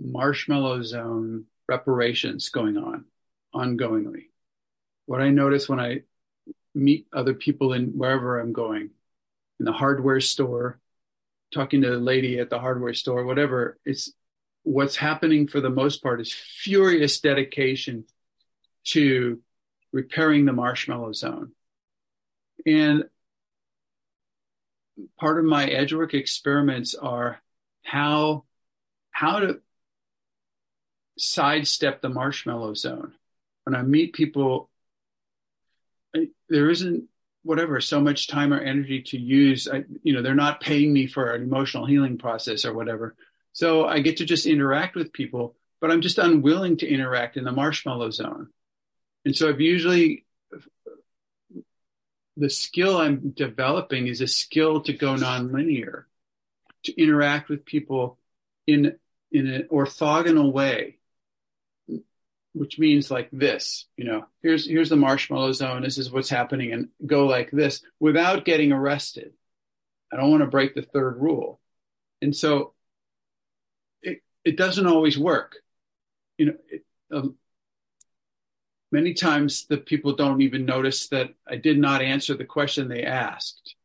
marshmallow zone reparations going on ongoingly what I notice when I meet other people in wherever I'm going, in the hardware store, talking to a lady at the hardware store, whatever, it's what's happening for the most part is furious dedication to repairing the marshmallow zone. And part of my edgework experiments are how how to sidestep the marshmallow zone. When I meet people there isn't whatever so much time or energy to use. I, you know they're not paying me for an emotional healing process or whatever. So i get to just interact with people but i'm just unwilling to interact in the marshmallow zone. And so i've usually the skill i'm developing is a skill to go nonlinear to interact with people in in an orthogonal way which means like this, you know, here's here's the marshmallow zone, this is what's happening, and go like this without getting arrested. I don't want to break the third rule. And so it it doesn't always work. You know, it, um, many times the people don't even notice that I did not answer the question they asked,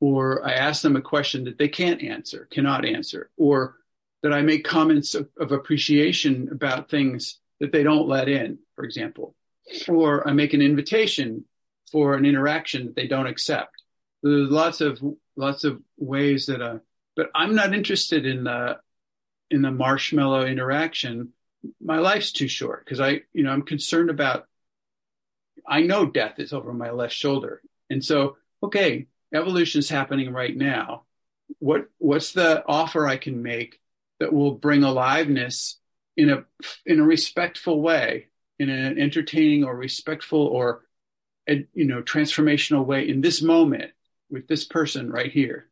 or I asked them a question that they can't answer, cannot answer, or that I make comments of, of appreciation about things that they don't let in, for example, or I make an invitation for an interaction that they don't accept. There's lots of lots of ways that, uh, but I'm not interested in the in the marshmallow interaction. My life's too short because I, you know, I'm concerned about. I know death is over my left shoulder, and so okay, evolution is happening right now. What what's the offer I can make that will bring aliveness in a in a respectful way, in an entertaining or respectful or you know transformational way in this moment with this person right here.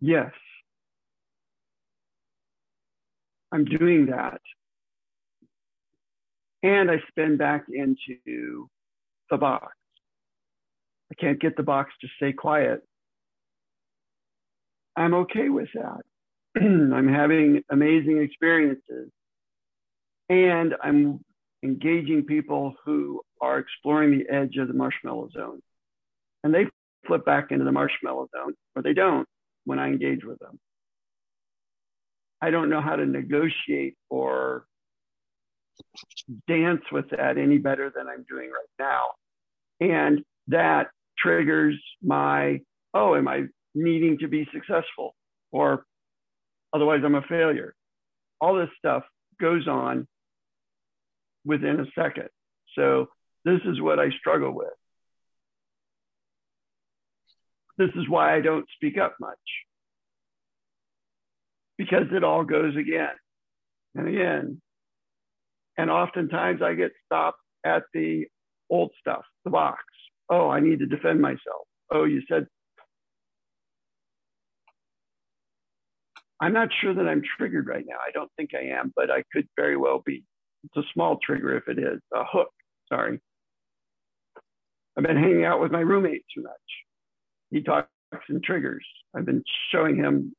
Yes. I'm doing that. And I spin back into the box. I can't get the box to stay quiet. I'm okay with that. I'm having amazing experiences. And I'm engaging people who are exploring the edge of the marshmallow zone. And they flip back into the marshmallow zone, or they don't when I engage with them. I don't know how to negotiate or dance with that any better than I'm doing right now. And that triggers my, oh, am I needing to be successful or otherwise I'm a failure. All this stuff goes on within a second. So this is what I struggle with. This is why I don't speak up much because it all goes again and again. And oftentimes I get stopped at the old stuff, the box. Oh, I need to defend myself. Oh, you said. I'm not sure that I'm triggered right now. I don't think I am, but I could very well be. It's a small trigger if it is, a hook, sorry. I've been hanging out with my roommate too much. He talks and triggers. I've been showing him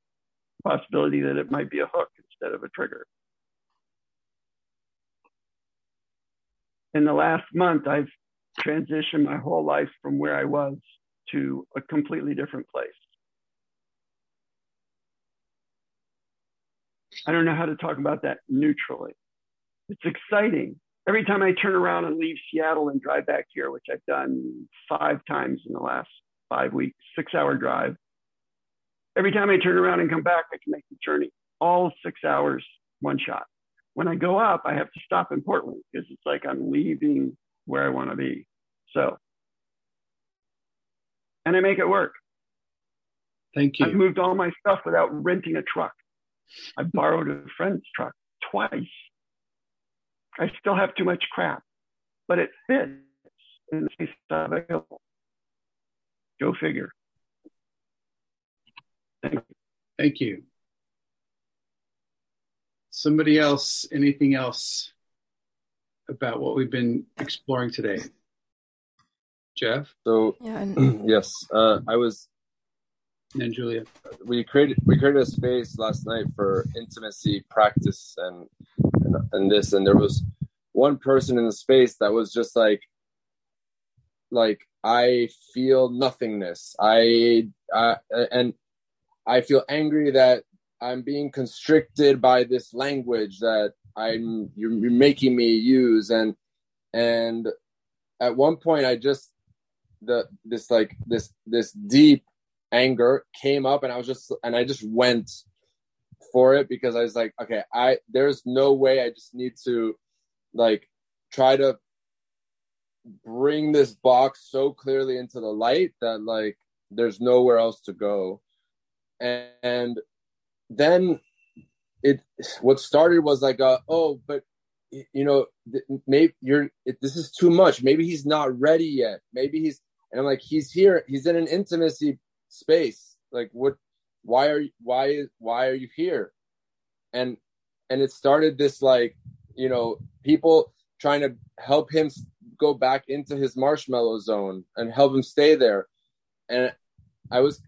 the possibility that it might be a hook instead of a trigger. In the last month, I've transitioned my whole life from where I was to a completely different place. I don't know how to talk about that neutrally. It's exciting. Every time I turn around and leave Seattle and drive back here, which I've done five times in the last five weeks, six hour drive. Every time I turn around and come back, I can make the journey all six hours, one shot. When I go up, I have to stop in Portland because it's like I'm leaving where I want to be. So, and I make it work. Thank you. I've moved all my stuff without renting a truck. I borrowed a friend's truck twice. I still have too much crap, but it fits in the space available. Go figure. Thank you. Thank you. Somebody else, anything else about what we've been exploring today? Jeff? So, Yeah, and yes, uh, I was and Julia. we created we created a space last night for intimacy practice and, and and this and there was one person in the space that was just like like I feel nothingness. I uh, and I feel angry that I'm being constricted by this language that I'm you're making me use and and at one point I just the this like this this deep anger came up and I was just and I just went for it because I was like okay I there's no way I just need to like try to bring this box so clearly into the light that like there's nowhere else to go. And, and then it what started was like a, oh but you know maybe you're this is too much. Maybe he's not ready yet. Maybe he's and i'm like he's here. He's in an intimacy space. Like what why are you why why are you here? And and it started this like you know people trying to help him go back into his marshmallow zone and help him stay there. And i was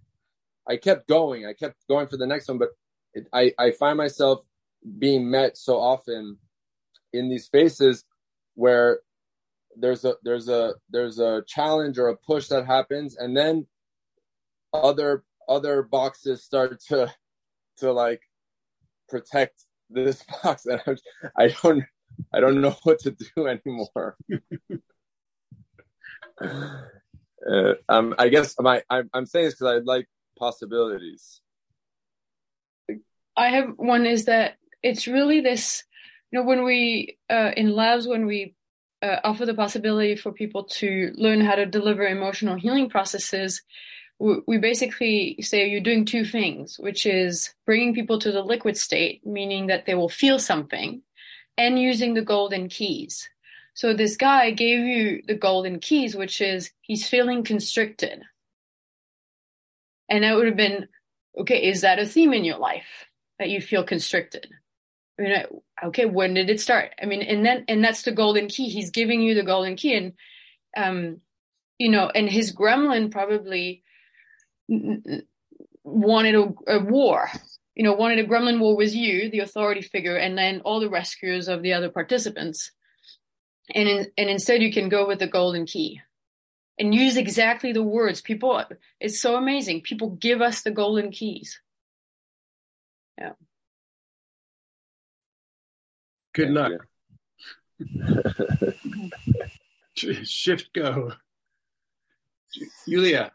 i kept going. I kept going for the next one but it, i i find myself being met so often in these spaces where there's a there's a there's a challenge or a push that happens. And then other other boxes start to to like protect this box and I'm, i don't i don't know what to do anymore. Uh, um, i guess my i'm, I'm saying this because i like possibilities. I have one is that it's really this, you know, when we, uh, in labs, when we uh, offer the possibility for people to learn how to deliver emotional healing processes, we, basically say you're doing two things, which is bringing people to the liquid state, meaning that they will feel something, and using the golden keys. So this guy gave you the golden keys, which is he's feeling constricted. And that would have been, okay, is that a theme in your life that you feel constricted? I mean, okay, when did it start? I mean, and then, and that's the golden key. He's giving you the golden key and, um, you know, and his gremlin probably wanted a, a war, you know, wanted a gremlin war with you, the authority figure, and then all the rescuers of the other participants. And in, and instead you can go with the golden key and use exactly the words. People, it's so amazing. People give us the golden keys. Yeah. Good luck. Shift go. Julia.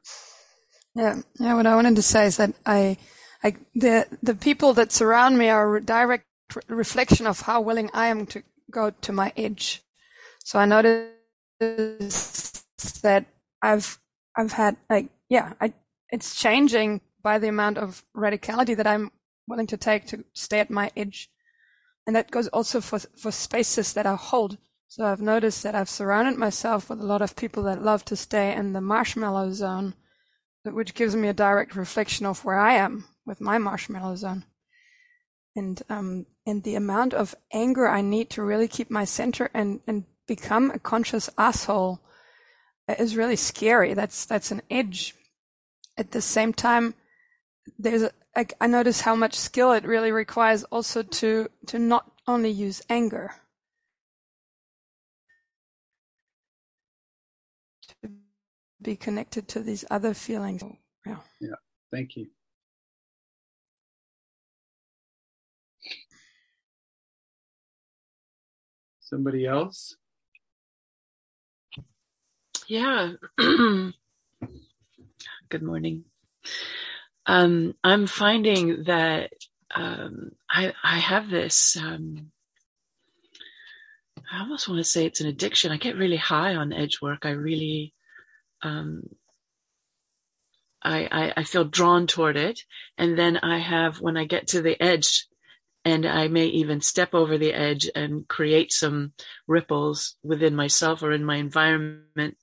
Yeah, yeah. What I wanted to say is that I, I, the the people that surround me are a direct re- reflection of how willing I am to go to my edge. So I noticed that I've I've had like yeah, I it's changing by the amount of radicality that I'm willing to take to stay at my edge. And that goes also for for spaces that I hold. So I've noticed that I've surrounded myself with a lot of people that love to stay in the marshmallow zone, which gives me a direct reflection of where I am with my marshmallow zone. And um and the amount of anger I need to really keep my center and and become a conscious asshole is really scary. That's that's an edge. At the same time, there's a, I, I notice how much skill it really requires also to to not only use anger. Be connected to these other feelings. Yeah. Yeah. Thank you. Somebody else? Yeah. Good morning. Um, I'm finding that um, I, I have this. Um, I almost want to say it's an addiction. I get really high on edge work. I really, um, I, I, I feel drawn toward it, and then I have when I get to the edge, and I may even step over the edge and create some ripples within myself or in my environment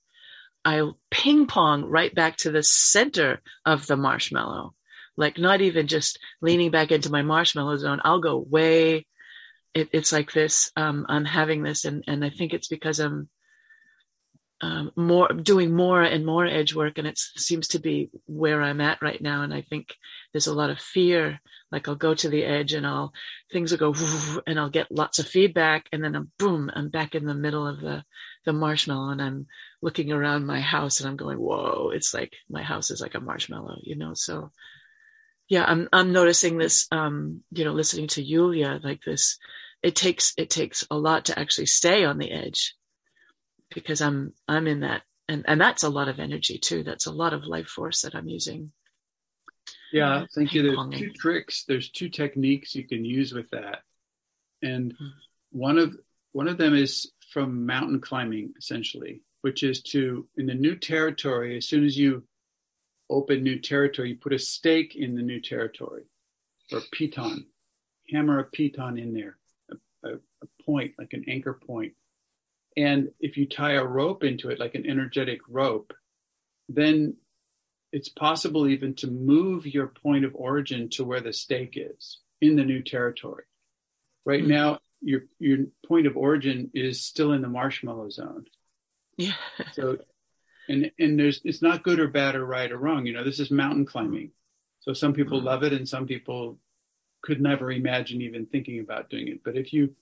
I'll ping pong right back to the center of the marshmallow. Like not even just leaning back into my marshmallow zone. I'll go way. It, it's like this. Um, I'm having this, and and I think it's because I'm um, more doing more and more edge work, and it seems to be where I'm at right now. And I think there's a lot of fear. Like I'll go to the edge, and I'll things will go, and I'll get lots of feedback, and then I'm boom, I'm back in the middle of the the marshmallow, and I'm looking around my house and I'm going, whoa, it's like my house is like a marshmallow, you know? So yeah, I'm, I'm noticing this, um, you know, listening to Yulia like this, it takes, it takes a lot to actually stay on the edge because I'm, I'm in that and, and that's a lot of energy too. That's a lot of life force that I'm using. Yeah, thank you. There's two tricks. There's two techniques you can use with that. And hmm. one of, one of them is from mountain climbing, essentially which is to, in the new territory, as soon as you open new territory, you put a stake in the new territory or piton, hammer a piton in there, a, a, a point, like an anchor point. And if you tie a rope into it, like an energetic rope, then it's possible even to move your point of origin to where the stake is in the new territory. Right mm-hmm. now, your your point of origin is still in the marshmallow zone. Yeah. So, and and there's it's not good or bad or right or wrong. You know, this is mountain climbing. So some people mm-hmm. love it, and some people could never imagine even thinking about doing it. But if you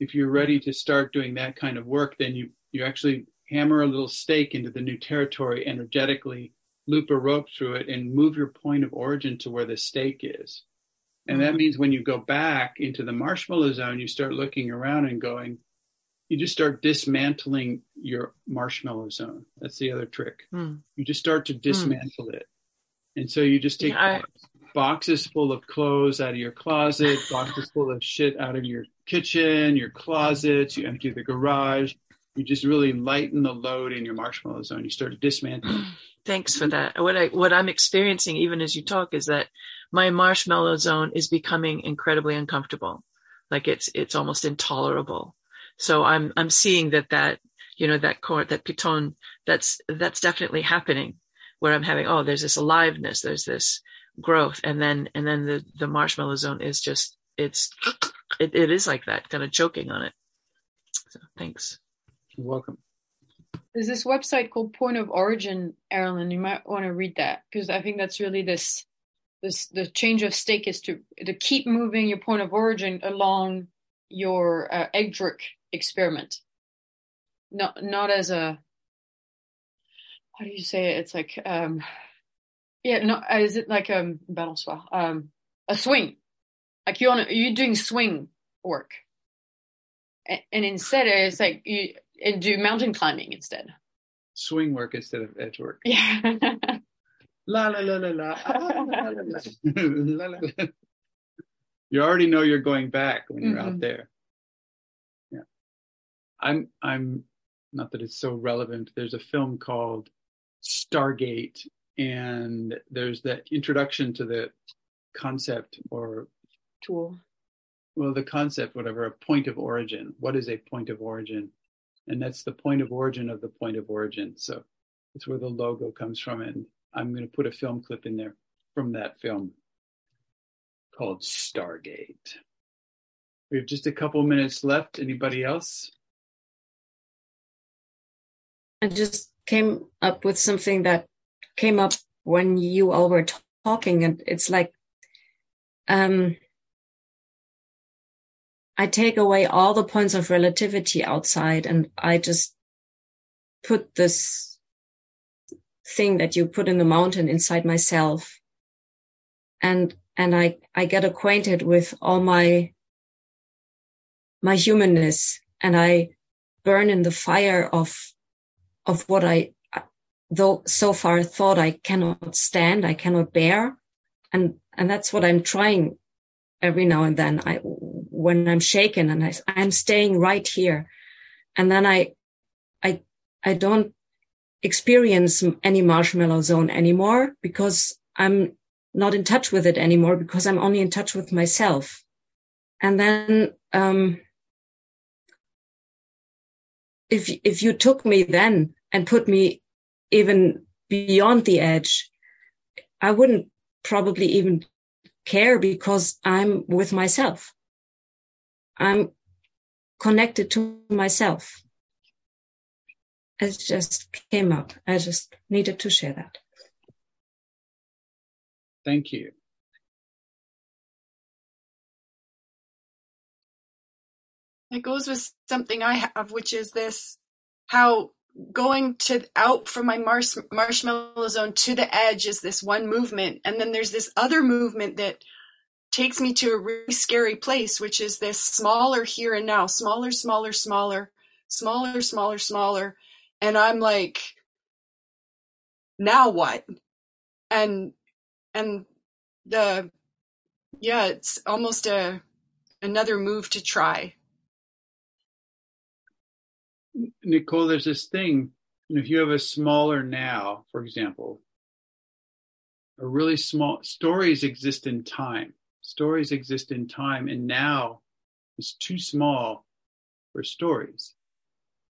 if you're ready to start doing that kind of work, then you you actually hammer a little stake into the new territory energetically, loop a rope through it, and move your point of origin to where the stake is. And that mm-hmm. means when you go back into the marshmallow zone, you start looking around and going, you just start dismantling your marshmallow zone. That's the other trick. Mm. You just start to dismantle mm. it. And so you just take yeah, I... boxes full of clothes out of your closet, boxes full of shit out of your kitchen, your closets, you empty the garage. You just really lighten the load in your marshmallow zone. You start to dismantle. Thanks for that. What I what I'm experiencing even as you talk is that my marshmallow zone is becoming incredibly uncomfortable. Like it's it's almost intolerable so I'm, I'm seeing that that, you know, that court, that piton, that's, that's definitely happening where I'm having, oh, there's this aliveness, there's this growth. And then, and then the, the marshmallow zone is just, it's, it, it is like that, kind of choking on it. So thanks. You're welcome. There's this website called Point of Origin, Erilyn. You might want to read that because I think that's really this, this, the change of stake is to, to keep moving your point of origin along your uh, edgework experiment. Not not as a how do you say it? It's like um yeah, no is it like um balançoire? Um a swing. Like you're on a, you're doing swing work. And, and instead it's like you and do mountain climbing instead. Swing work instead of edge work. Yeah. la la la la la. Ah, la, la, la, la, la. You already know you're going back when you're mm-hmm. out there. Yeah. I'm I'm not that it's so relevant. There's a film called Stargate, and there's that introduction to the concept or tool. Well, the concept, whatever, a point of origin. What is a point of origin? And that's the point of origin of the point of origin. So it's where the logo comes from. And I'm going to put a film clip in there from that film called Stargate. We have just a couple minutes left. Anybody else? I just came up with something that came up when you all were talking, and it's like, um, I take away all the points of relativity outside, and I just put this thing that you put in the mountain inside myself, and and I I get acquainted with all my my humanness, and I burn in the fire of of what I, though so far thought I cannot stand, I cannot bear. And, and that's what I'm trying every now and then. I, when I'm shaken and I, I'm staying right here. And then I, I, I don't experience any marshmallow zone anymore because I'm not in touch with it anymore because I'm only in touch with myself. And then, um, if, if you took me then and put me even beyond the edge, I wouldn't probably even care because I'm with myself. I'm connected to myself. It just came up. I just needed to share that. Thank you. It goes with something I have, which is this how going to out from my marsh, marshmallow zone to the edge is this one movement. And then there's this other movement that takes me to a really scary place which is this smaller here and now smaller smaller smaller smaller smaller smaller. And i'm like now what? And and the yeah it's almost a another move to try Nicole, there's this thing, if you have a smaller now, for example, a really small stories exist in time. Stories exist in time, and now is too small for stories.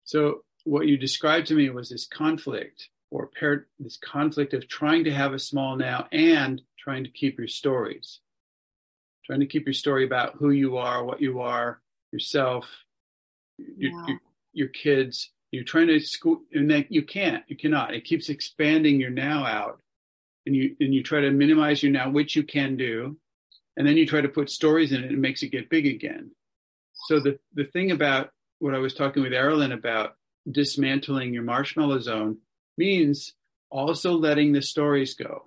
So what you described to me was this conflict or this conflict of trying to have a small now and trying to keep your stories, trying to keep your story about who you are, what you are, yourself, your, your, your kids. You're trying to school, and that you can't, you cannot. It keeps expanding your now out, and you and you try to minimize your now, which you can do, and then you try to put stories in it, and it makes it get big again. So the the thing about what I was talking with Erilyn about dismantling your marshmallow zone means also letting the stories go.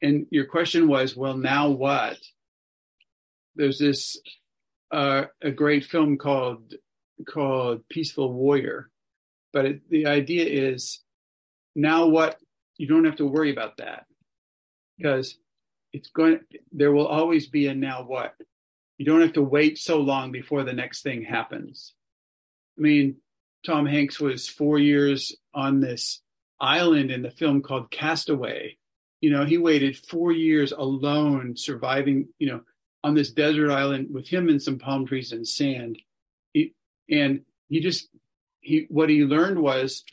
And your question was, well, now what? There's this uh, a great film called called Peaceful Warrior. But it, the idea is now what? You don't have to worry about that. Because it's going there will always be a now what. You don't have to wait so long before the next thing happens. I mean tom hanks was four years on this island in the film called castaway. You know he waited four years alone surviving you know on this desert island with him and some palm trees and sand and he just he what he learned was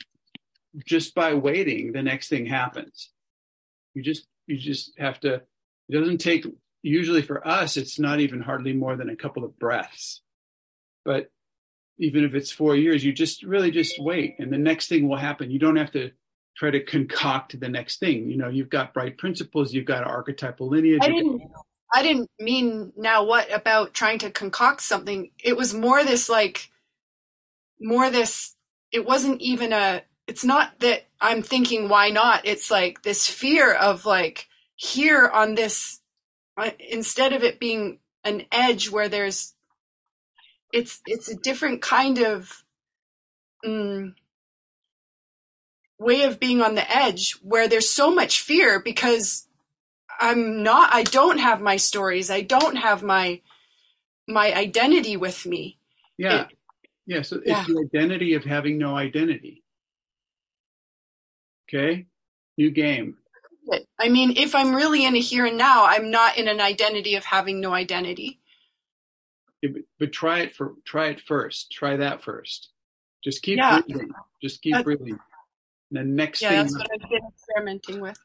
just by waiting the next thing happens. You just you just have to it doesn't take usually for us it's not even hardly more than a couple of breaths. But even if it's four years you just really just wait and the next thing will happen. You don't have to try to concoct the next thing. You know you've got bright principles you've got archetypal lineage I didn't, I didn't mean now what about trying to concoct something. It was more this like more this it wasn't even a it's not that I'm thinking why not? It's like this fear of like here on this uh, instead of it being an edge where there's it's it's a different kind of mm, way of being on the edge where there's so much fear because I'm not I don't have my stories. I don't have my my identity with me. Yeah Yeah, so Yeah. it's the identity of having no identity. Okay? New game. I mean, if I'm really in a here and now, I'm not in an identity of having no identity. Yeah, but, but try it for try it first. Try that first. Just keep Yeah. breathing. Just keep That- breathing. The next Yeah, thing that's what I've been experimenting with.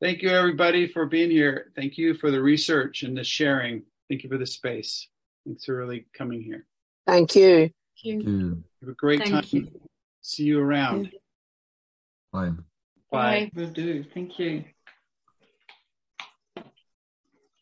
Thank you everybody for being here. Thank you for the research and the sharing. Thank you for the space. Thanks for really coming here. Thank you. Have a great Thank time. See you around. Bye. Bye. Will do. Thank you.